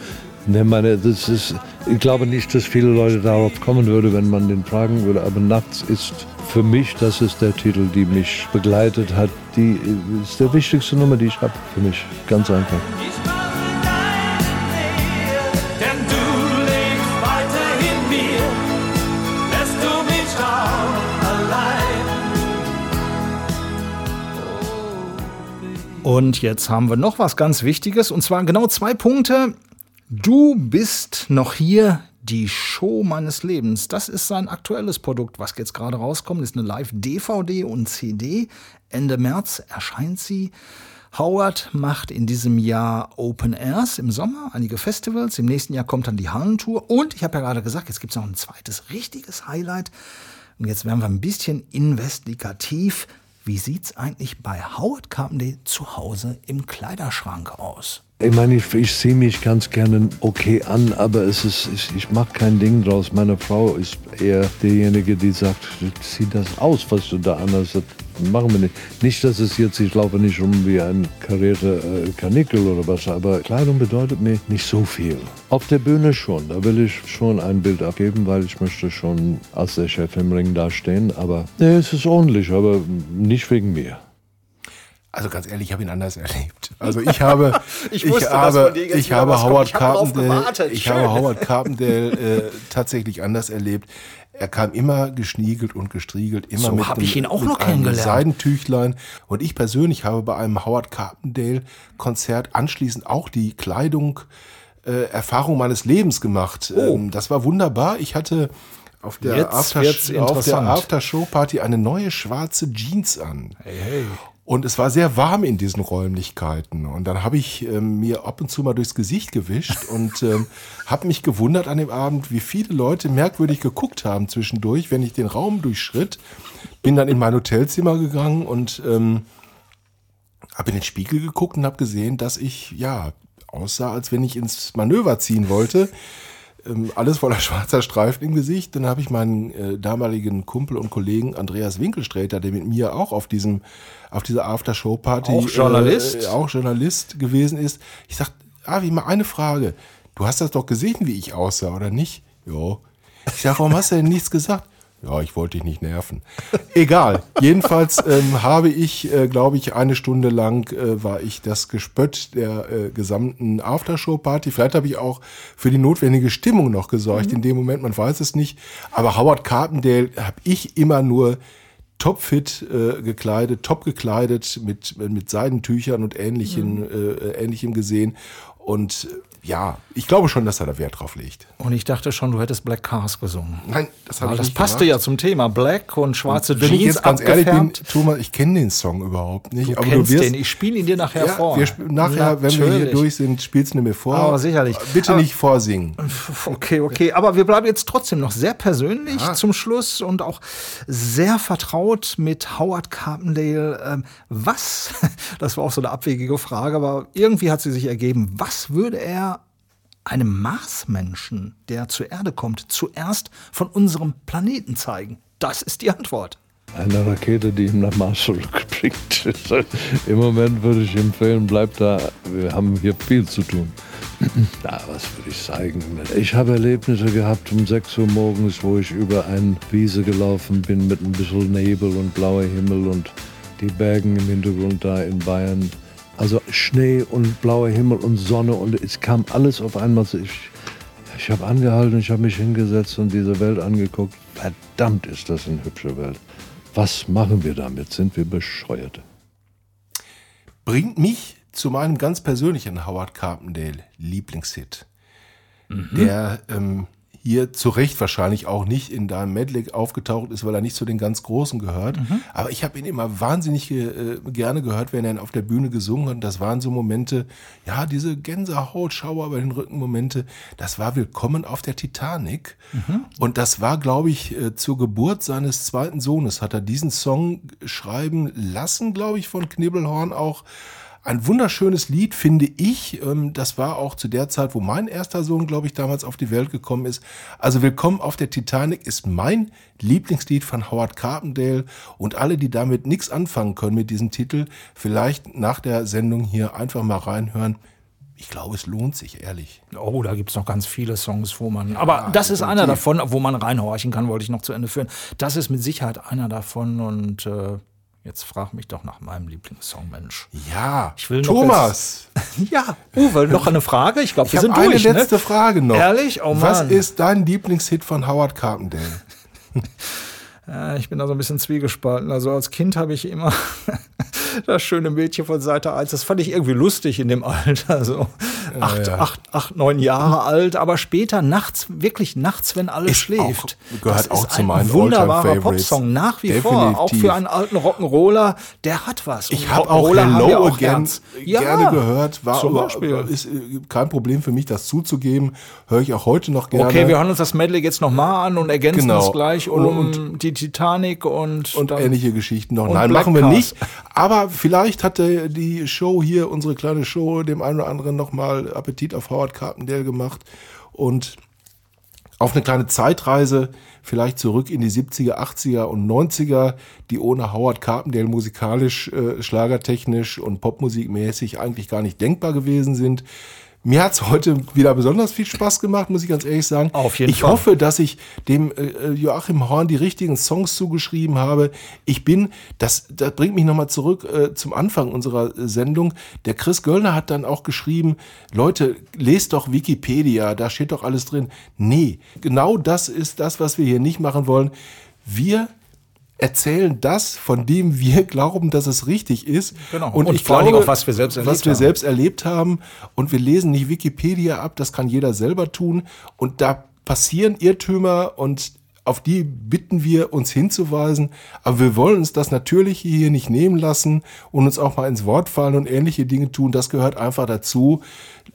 Ne, meine, das ist, ich glaube nicht, dass viele Leute darauf kommen würden, wenn man den fragen würde. Aber nachts ist für mich, das ist der Titel, die mich begleitet hat. Die ist der wichtigste Nummer, die ich habe für mich. Ganz einfach. Und jetzt haben wir noch was ganz Wichtiges, und zwar genau zwei Punkte. Du bist noch hier, die Show meines Lebens. Das ist sein aktuelles Produkt, was jetzt gerade rauskommt. Ist eine Live-DVD und CD. Ende März erscheint sie. Howard macht in diesem Jahr Open Airs im Sommer, einige Festivals. Im nächsten Jahr kommt dann die Hallentour. Und ich habe ja gerade gesagt, jetzt gibt es noch ein zweites richtiges Highlight. Und jetzt werden wir ein bisschen investigativ. Wie sieht's eigentlich bei Howard Carpendale zu Hause im Kleiderschrank aus? Ich meine, ich, ich sehe mich ganz gerne okay an, aber es ist, ich, ich mache kein Ding draus. Meine Frau ist eher derjenige, die sagt, zieh das aus, was du da anhast. Machen wir nicht. Nicht, dass es jetzt, ich laufe nicht rum wie ein karierter äh, Kanickel oder was, aber Kleidung bedeutet mir nicht so viel. Auf der Bühne schon, da will ich schon ein Bild abgeben, weil ich möchte schon als der Chef im Ring dastehen. Aber nee, es ist ordentlich, aber nicht wegen mir. Also ganz ehrlich, ich habe ihn anders erlebt. Also ich habe, Ich wusste, dass habe, ich habe kommt. Howard Ich darauf Carpendale, ich habe Howard Carpendale äh, tatsächlich anders erlebt. Er kam immer geschniegelt und gestriegelt, immer So mit, hab ich ihn auch noch einem. Seidentüchlein. Und ich persönlich habe bei einem Howard Carpendale Konzert anschließend auch die Kleidung äh, Erfahrung meines Lebens gemacht. Ähm, das war wunderbar. Ich hatte auf der, Oh. After auf der. After-Show-Party eine neue schwarze Jeans an. Und es war sehr warm in diesen Räumlichkeiten. Und dann habe ich ähm, mir ab und zu mal durchs Gesicht gewischt und ähm, habe mich gewundert an dem Abend, wie viele Leute merkwürdig geguckt haben zwischendurch, wenn ich den Raum durchschritt. Bin dann in mein Hotelzimmer gegangen und ähm, habe in den Spiegel geguckt und habe gesehen, dass ich ja aussah, als wenn ich ins Manöver ziehen wollte. Ähm, alles voller schwarzer Streifen im Gesicht. Dann habe ich meinen äh, damaligen Kumpel und Kollegen Andreas Winkelsträter, der mit mir auch auf diesem auf dieser Aftershow-Party Auch Journalist? äh, auch Journalist gewesen ist. Ich sag, Avi, mal eine Frage. Du hast das doch gesehen, wie ich aussah, oder nicht? Ja. Ich sag, warum hast du denn nichts gesagt? Ja, ich wollte dich nicht nerven. Egal. Jedenfalls ähm, habe ich, äh, glaube ich, eine Stunde lang äh, war ich das Gespött der äh, gesamten Aftershow-Party. Vielleicht habe ich auch für die notwendige Stimmung noch gesorgt in dem Moment, man weiß es nicht. Aber Howard Carpendale habe ich immer nur topfit äh, gekleidet, top gekleidet, mit, mit Seidentüchern und ähnlichen, äh, ähnlichem gesehen. Und äh, ja, ich glaube schon, dass er da Wert drauf legt. Und ich dachte schon, du hättest Black Cars gesungen. Nein, das habe ich das nicht passte gemacht. ja zum Thema. Black und schwarze Wenn Jeans ich jetzt ganz ehrlich bin, abgefärbt. Thomas, ich kenne den Song überhaupt nicht. Du aber kennst du wirst, den. Ich spiele ihn dir nachher ja, vor. wir nachher, wenn wir hier durch sind, spielst du mir vor. Aber sicherlich. Bitte Aber- nicht vorsingen. Okay, okay. Aber wir bleiben jetzt trotzdem noch sehr persönlich zum Schluss und auch sehr vertraut mit Howard Carpendale. Ähm, was, das war auch so eine abwegige Frage, aber irgendwie hat sie sich ergeben, was würde er einem Marsmenschen, der zur Erde kommt, zuerst von unserem Planeten zeigen? Das ist die Antwort. Eine Rakete, die ihn nach Mars zurückbringt. Im Moment würde ich empfehlen, bleib da. Wir haben hier viel zu tun. Na, was würde ich sagen? Ich habe Erlebnisse gehabt um 6 Uhr morgens, wo ich über eine Wiese gelaufen bin mit ein bisschen Nebel und blauer Himmel und die Bergen im Hintergrund da in Bayern. Also Schnee und blauer Himmel und Sonne und es kam alles auf einmal. Ich, ich habe angehalten, ich habe mich hingesetzt und diese Welt angeguckt. Verdammt ist das eine hübsche Welt. Was machen wir damit? Sind wir bescheuert? Bringt mich zu meinem ganz persönlichen Howard Carpendale Lieblingshit, Mhm. der ähm, hier zu Recht wahrscheinlich auch nicht in deinem Medley aufgetaucht ist, weil er nicht zu den ganz Großen gehört. Mhm. Aber ich habe ihn immer wahnsinnig äh, gerne gehört, wenn er ihn auf der Bühne gesungen hat. Das waren so Momente, ja, diese Gänsehautschauer bei den Rückenmomente. Das war Willkommen auf der Titanic. Mhm. Und das war, glaube ich, äh, zur Geburt seines zweiten Sohnes hat er diesen Song schreiben lassen, glaube ich, von Knibbelhorn auch. Ein wunderschönes Lied, finde ich. Ähm, Das war auch zu der Zeit, wo mein erster Sohn, glaube ich, damals auf die Welt gekommen ist. Also Willkommen auf der Titanic ist mein Lieblingslied von Howard Carpendale. Und alle, die damit nichts anfangen können mit diesem Titel, vielleicht nach der Sendung hier einfach mal reinhören. Ich glaube, es lohnt sich, ehrlich. Oh, da gibt's noch ganz viele Songs, wo man. Aber das ist einer davon, wo man reinhorchen kann, wollte ich noch zu Ende führen. Das ist mit Sicherheit einer davon und äh, jetzt frag mich doch nach meinem Lieblingssong, Mensch. Ja, Ich will Thomas. Ja, Uwe, noch eine Frage? Ich glaube, Ich wir habe sind eine durch. letzte ne? Frage noch. Ehrlich? Oh Mann. Was ist dein Lieblingshit von Howard Carpendale? Ja, ich bin da so ein bisschen zwiegespalten. Also als Kind habe ich immer das schöne Mädchen von Seite 1, das fand ich irgendwie lustig in dem Alter, so acht, ja. acht, acht, neun Jahre alt, aber später nachts, wirklich nachts, wenn alles Ist schläft. auch- gehört das auch ist zu ein meinen wunderbarer All-Time-Favorites. Popsong, nach wie vor. Auch Definitiv. für einen alten Rock'n'Roller, der hat was. Und Ich habe auch ja Hello auch Again. Ja, gerne gehört. War zum Beispiel. ist äh, kein Problem für mich, das zuzugeben. Höre ich auch heute noch gerne. Okay, wir hören uns das Medley jetzt nochmal an und ergänzen Genau. es gleich um die Titanic und, und dann- ähnliche Geschichten noch. Nein, Black machen wir Cars. nicht. Aber vielleicht hatte die Show hier, unsere kleine Show, dem einen oder anderen nochmal Appetit auf Howard Carpendale gemacht. Und auf eine kleine Zeitreise, vielleicht zurück in die 70er, 80er und 90er, die ohne Howard Carpendale musikalisch, äh, schlagertechnisch und popmusikmäßig eigentlich gar nicht denkbar gewesen sind. Mir hat's heute wieder besonders viel Spaß gemacht, muss ich ganz ehrlich sagen. Auf jeden ich Fall. hoffe, dass ich dem äh, Joachim Horn die richtigen Songs zugeschrieben habe. Ich bin, das, das bringt mich nochmal zurück äh, zum Anfang unserer äh, Sendung. Der Chris Göllner hat dann auch geschrieben, Leute, lest doch Wikipedia, da steht doch alles drin. Nee, genau das ist das, was wir hier nicht machen wollen. Wir erzählen das, von dem wir glauben, dass es richtig ist. Genau. Und, Und ich vor glaube, auch, was wir selbst erlebt was wir haben. selbst erlebt haben. Und wir lesen nicht Wikipedia ab, das kann jeder selber tun. Und da passieren Irrtümer und auf die bitten wir uns hinzuweisen. Aber wir wollen uns das natürlich hier nicht nehmen lassen und uns auch mal ins Wort fallen und ähnliche Dinge tun. Das gehört einfach dazu.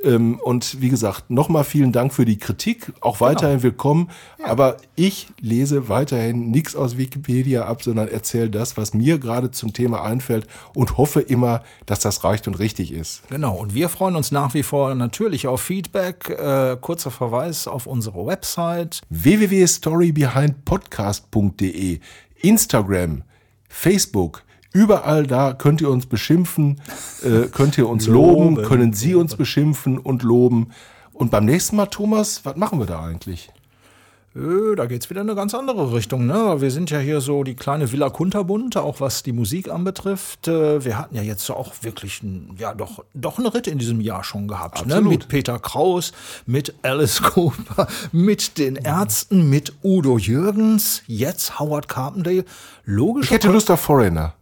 Ähm, Und wie gesagt, nochmal vielen Dank für die Kritik. Auch weiterhin willkommen. Aber ich lese weiterhin nichts aus Wikipedia ab, sondern erzähle das, was mir gerade zum Thema einfällt und hoffe immer, dass das reicht und richtig ist. Genau, und wir freuen uns nach wie vor natürlich auf Feedback. Äh, kurzer Verweis auf unsere Website. www.storybehindpodcast.de, Instagram, Facebook, überall da könnt ihr uns beschimpfen, äh, könnt ihr uns loben, Loben. können Sie uns beschimpfen und loben. Und beim nächsten Mal, Thomas, was machen wir da eigentlich? Äh, da geht's wieder in eine ganz andere Richtung. Ne? Wir sind ja hier so die kleine Villa Kunterbund, auch was die Musik anbetrifft. Äh, wir hatten ja jetzt auch wirklich ein, ja, doch, doch eine Ritt in diesem Jahr schon gehabt. Ne? Mit Peter Kraus, mit Alice Cooper, mit den Ärzten, mit Udo Jürgens, jetzt Howard Carpendale. Logisch Ich hätte Lust auf Foreigner.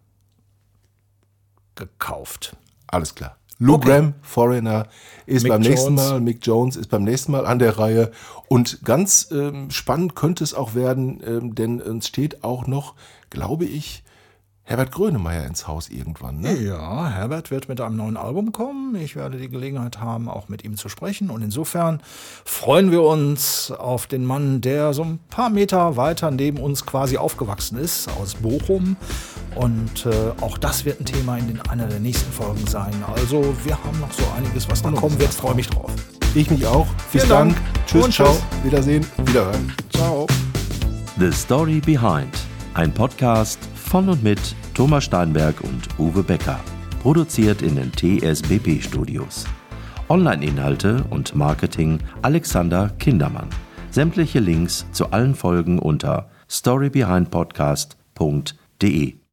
Gekauft. Alles klar. Lou Okay. Graham, Foreigner, ist Mick beim nächsten Jones. Mal, Mick Jones ist beim nächsten Mal an der Reihe. Und ganz ähm, spannend könnte es auch werden, ähm, denn uns steht auch noch, glaube ich, Herbert Grönemeyer ins Haus irgendwann. Ne? Ja, Herbert wird mit einem neuen Album kommen. Ich werde die Gelegenheit haben, auch mit ihm zu sprechen. Und insofern freuen wir uns auf den Mann, der so ein paar Meter weiter neben uns quasi aufgewachsen ist, aus Bochum. Und äh, auch das wird ein Thema in den, einer der nächsten Folgen sein. Also wir haben noch so einiges, was da kommen wird. Freue mich drauf. Ich mich auch. Vielen dann. Dank. Tschüss, Und ciao. tschüss. Wiedersehen. Wiederhören. Ciao. The Story Behind. Ein Podcast von und mit Thomas Steinberg und Uwe Becker. Produziert in den TSBB Studios. Online-Inhalte und Marketing Alexander Kindermann. Sämtliche Links zu allen Folgen unter storybehindpodcast.de.